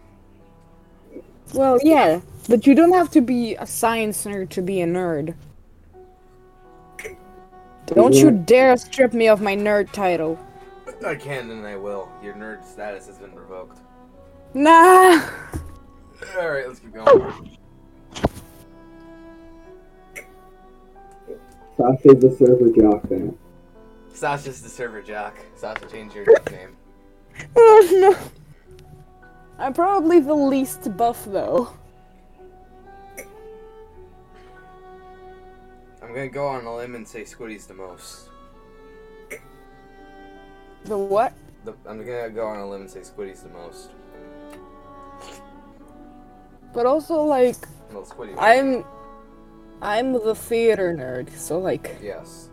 Well, yeah, but you don't have to be a science nerd to be a nerd. Don't you dare strip me of my nerd title. I can and I will. Your nerd status has been revoked. Nah! Alright, let's keep going. Sasha's the server jock now. Sasha's the server jock. Sasha, change your nickname. Oh no! I'm probably the least buff though. I'm gonna go on a limb and say Squiddy's the most. The what? The, I'm gonna go on a limb and say Squiddy's the most. But also, like, Well, Squiddy. I'm. I'm the theater nerd, so, like. Yes.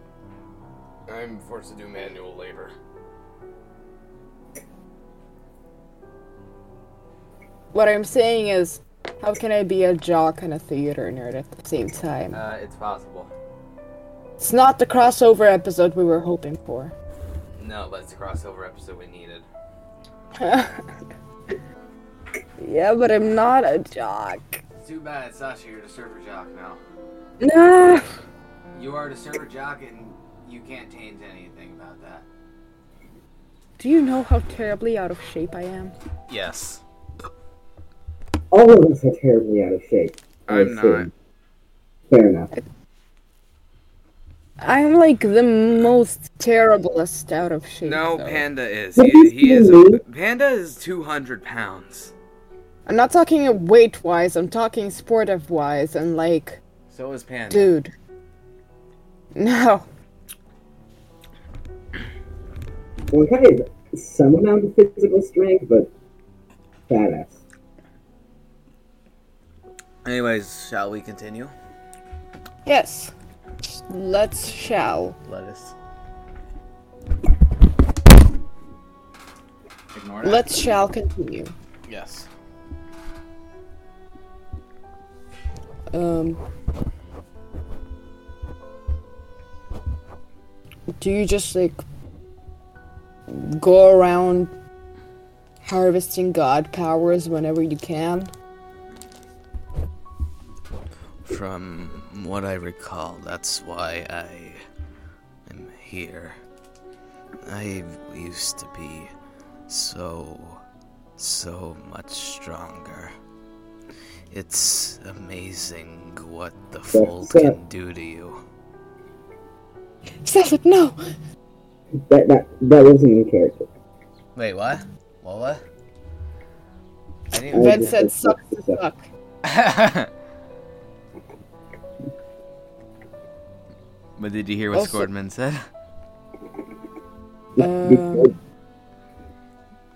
I'm forced to do manual labor. What I'm saying is, how can I be a jock and a theater nerd at the same time? Uh, it's possible. It's not the crossover episode we were hoping for. No, but it's a crossover episode we needed. yeah, but I'm not a jock. It's too bad, Sasha, you're the server jock now. Nah! You are the server jock and you can't change anything about that. Do you know how terribly out of shape I am? Yes. All of us are terribly out of shape. I I'm assume. Fair enough. I'm like the most terriblest out of shape. No, though. Panda is. He, is he is. A, Panda is 200 pounds. I'm not talking weight wise, I'm talking sportive wise, and like, So is Panda. dude. No. Well, kind of some amount of physical strength, but badass. Anyways, shall we continue? Yes. Let's shall. Let us. Ignore that. Let's shall continue. Yes. Um. Do you just like go around harvesting god powers whenever you can? From what I recall, that's why I am here. I used to be so, so much stronger. It's amazing what the fold so- can do to you. Stefan, no! That that that wasn't in character. Wait, what? What? What? I I didn't. Ben said suck to suck. but did you hear what Also- Squidman said? Um,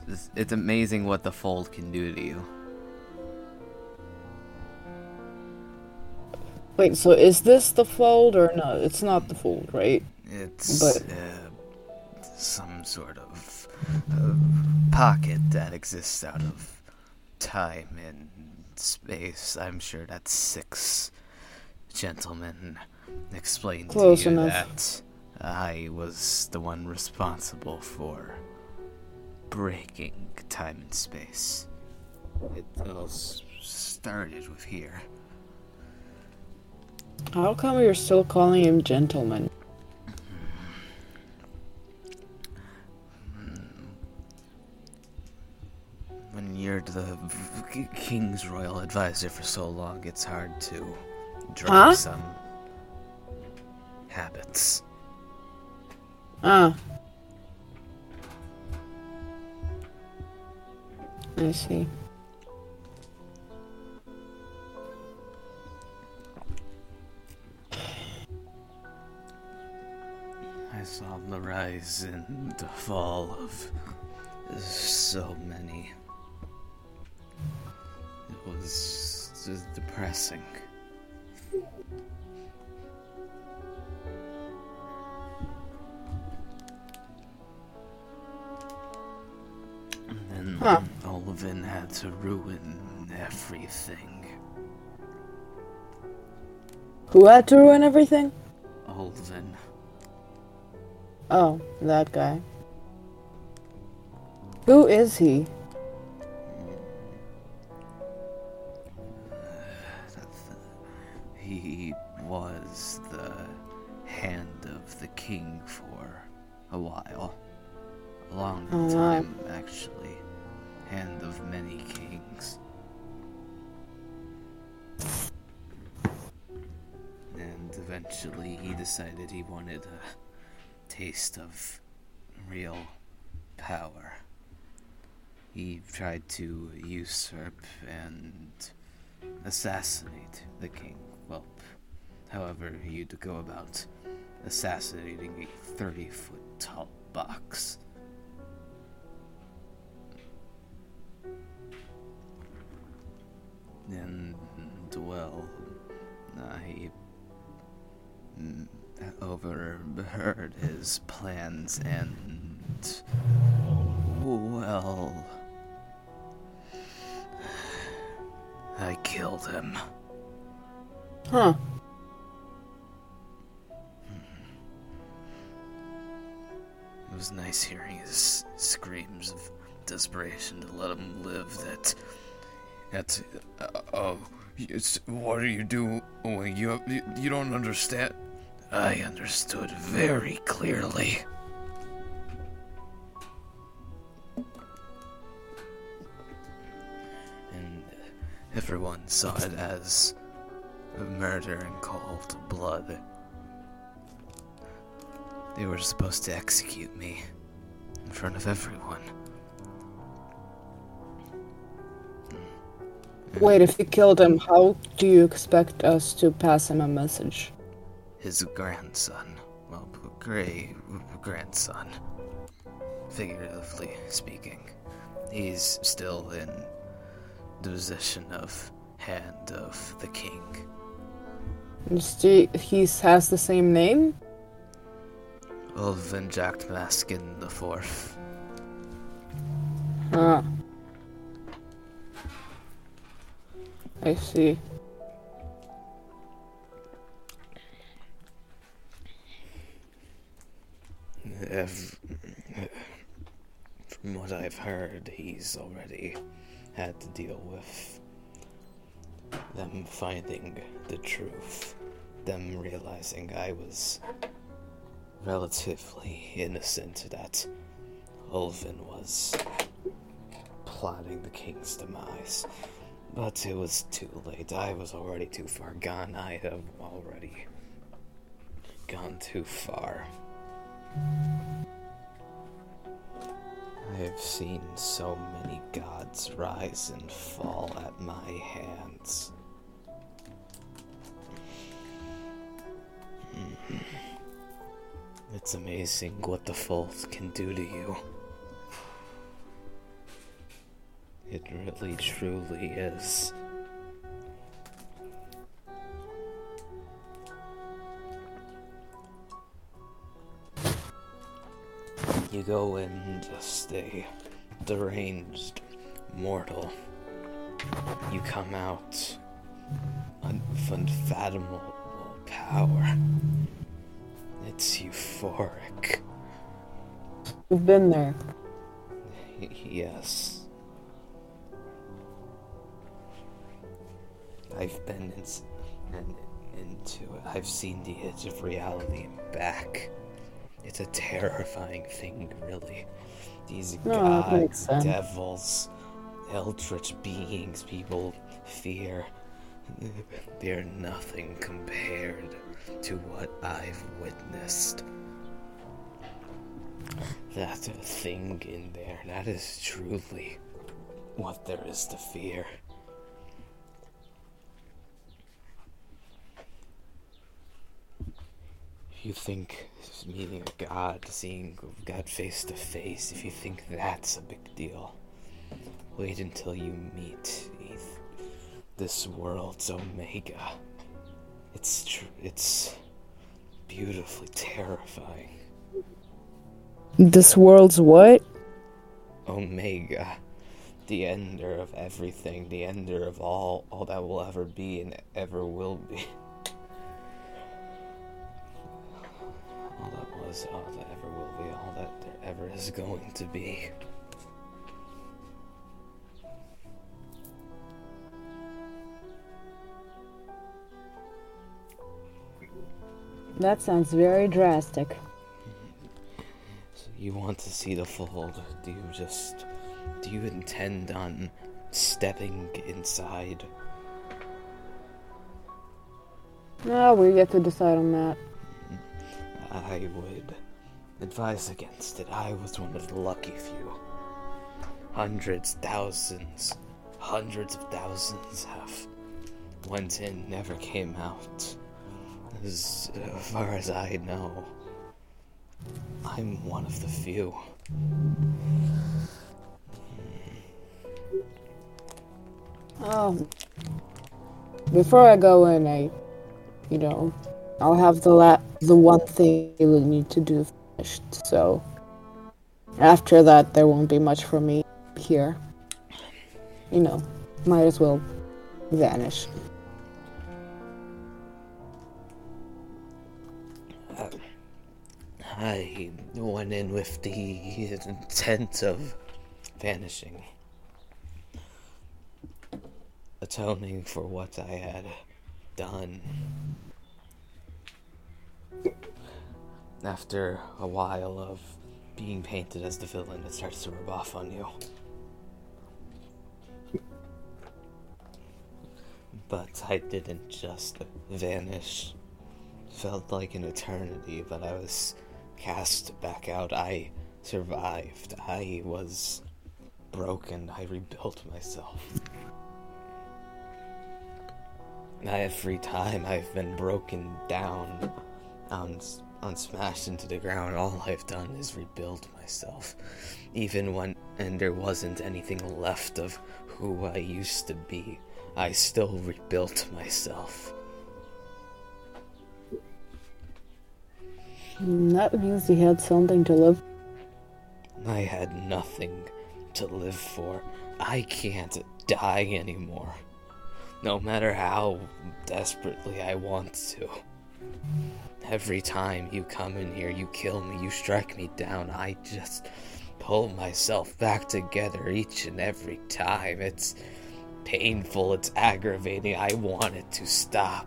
It's, it's amazing what the fold can do to you. wait, so is this the fold or no? It's not the fold, right? It's But- uh, some sort of uh, pocket that exists out of time and space. I'm sure that's six gentleman explain Close to you enough. that I was the one responsible for breaking time and space. It all started with here. How come you're still calling him gentleman? Hmm. When you're the king's royal advisor for so long, it's hard to drop Huh? some habits. Ah. I see. I saw the rise and the fall of so many. It was just depressing. And Huh. Olivin had to ruin everything. Who had to ruin everything? Olivin. Oh, that guy. Who is he? He was the hand of the king for a while. A long Oh, wow. time, actually. Hand of many kings. And eventually he decided he wanted a taste of real power. He tried to usurp and assassinate the king. Well, however you'd go about assassinating a 30 foot tall box. And, well, I overheard his plans and. Well. I killed him. Huh. It was nice hearing his screams of desperation to let him live. That, that, uh, oh, what are you doing? You, you, don't understand. I understood very clearly. And everyone saw it as murder in cold blood. They were supposed to execute me in front of everyone. Wait, if you killed him, how do you expect us to pass him a message? His grandson, well, gray grandson, figuratively speaking, he's still in the position of hand of the king. He, has the same name? Ulvin Jack Maskin the Fourth. Huh. I see. Ev- From what I've heard, he's already had to deal with them finding the truth, them realizing I was relatively innocent, that Ulvin was plotting the king's demise. But it was too late. I was already too far gone. I have already gone too far. I've seen so many gods rise and fall at my hands. Mhm. It's amazing what the fold can do to you. It really truly is. You go in just a deranged mortal. You come out un- unfathomable, power. It's euphoric. You've been there. Yes. I've been in, and into it. I've seen the edge of reality and back. It's a terrifying thing, really. These No, gods, devils, eldritch beings people fear. They're nothing compared to what I've witnessed. That thing in there, that is truly what there is to fear. You think meeting a god, seeing God face to face, if you think that's a big deal, wait until you meet Eth- this world's Omega. It's tr- it's beautifully terrifying. This world's what? Omega, the ender of everything, the ender of all, all that will ever be and ever will be. All that was, all that ever will be, all that there ever is going to be. That sounds very drastic. So you want to see the fold? Do you just, do you intend on stepping inside? No, we get to decide on that. I would advise against it. I was one of the lucky few. Hundreds, thousands, hundreds of thousands have went in, never came out. As far as I know, I'm one of the few. Um, before I go in, I, you know, I'll have the la- the one thing you need to do finished. So after that, there won't be much for me here. You know, might as well vanish. I went in with the intent of vanishing, atoning for what I had done. After a while of being painted as the villain, it starts to rub off on you. But I didn't just vanish. Felt like an eternity, but I was cast back out. I survived. I was broken. I rebuilt myself. Every time I've been broken down, on smashed into the ground, all I've done is rebuild myself. Even when and there wasn't anything left of who I used to be, I still rebuilt myself. That means you had something to live. I had nothing to live for. I can't die anymore. No matter how desperately I want to. Every time you come in here, you kill me, you strike me down, I just pull myself back together each and every time. It's painful, it's aggravating, I want it to stop.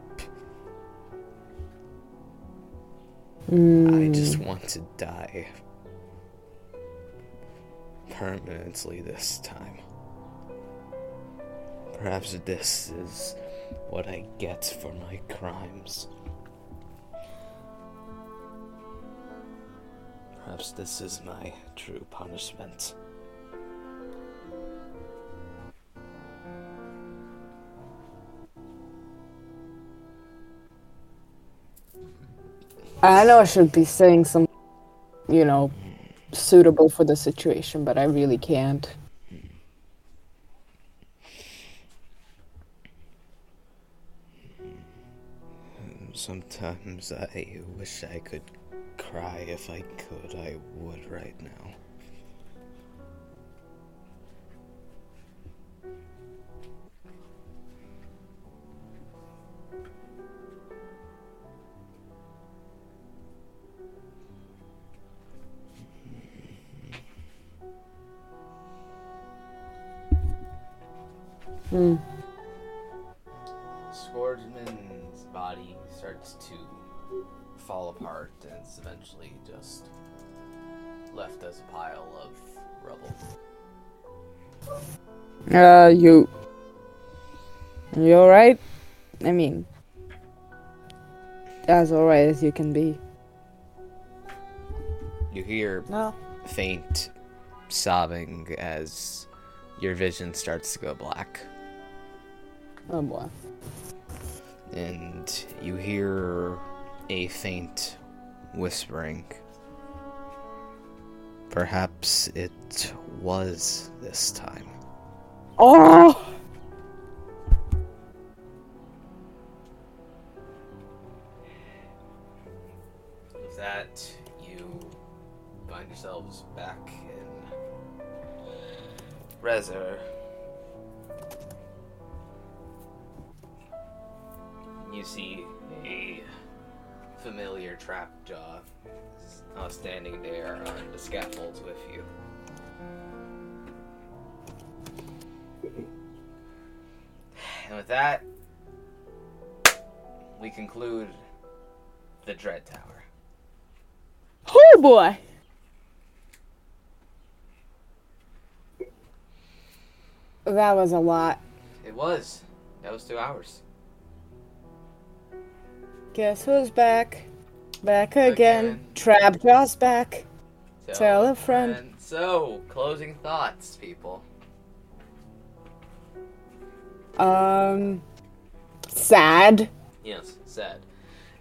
I hmm. just want to die. Permanently this time. Perhaps this is what I get for my crimes. Perhaps this is my true punishment. I know I should be saying some, you know, suitable for the situation, but I really can't. Sometimes I wish I could cry if I could, I would right now. Hmm. Swordman's body starts to fall apart and it's eventually just left as a pile of rubble. Uh, you. You alright? I mean, as alright as you can be. You hear No. faint sobbing as your vision starts to go black. Oh boy. and you hear a faint whispering. Perhaps it was this time. Oh! With that, you find yourselves back in Rezer. You see a familiar trapjaw uh, standing there on the scaffolds with you. And with that, we conclude the Dread Tower. Oh boy! That was a lot. It was. That was two hours. Guess who's back? Back again. Again. Trapjaw's back. So, Tell a friend. and so, closing thoughts, people. Um. Sad. Yes, sad.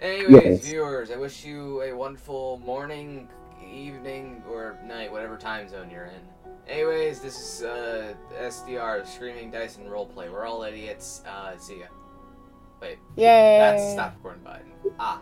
Anyways, Yes. viewers, I wish you a wonderful morning, evening, or night, whatever time zone you're in. Anyways, this is uh, SDR, Screaming Dice and Roleplay. We're all idiots. Uh, see ya. Wait, Yay. that's stop recording button. Ah.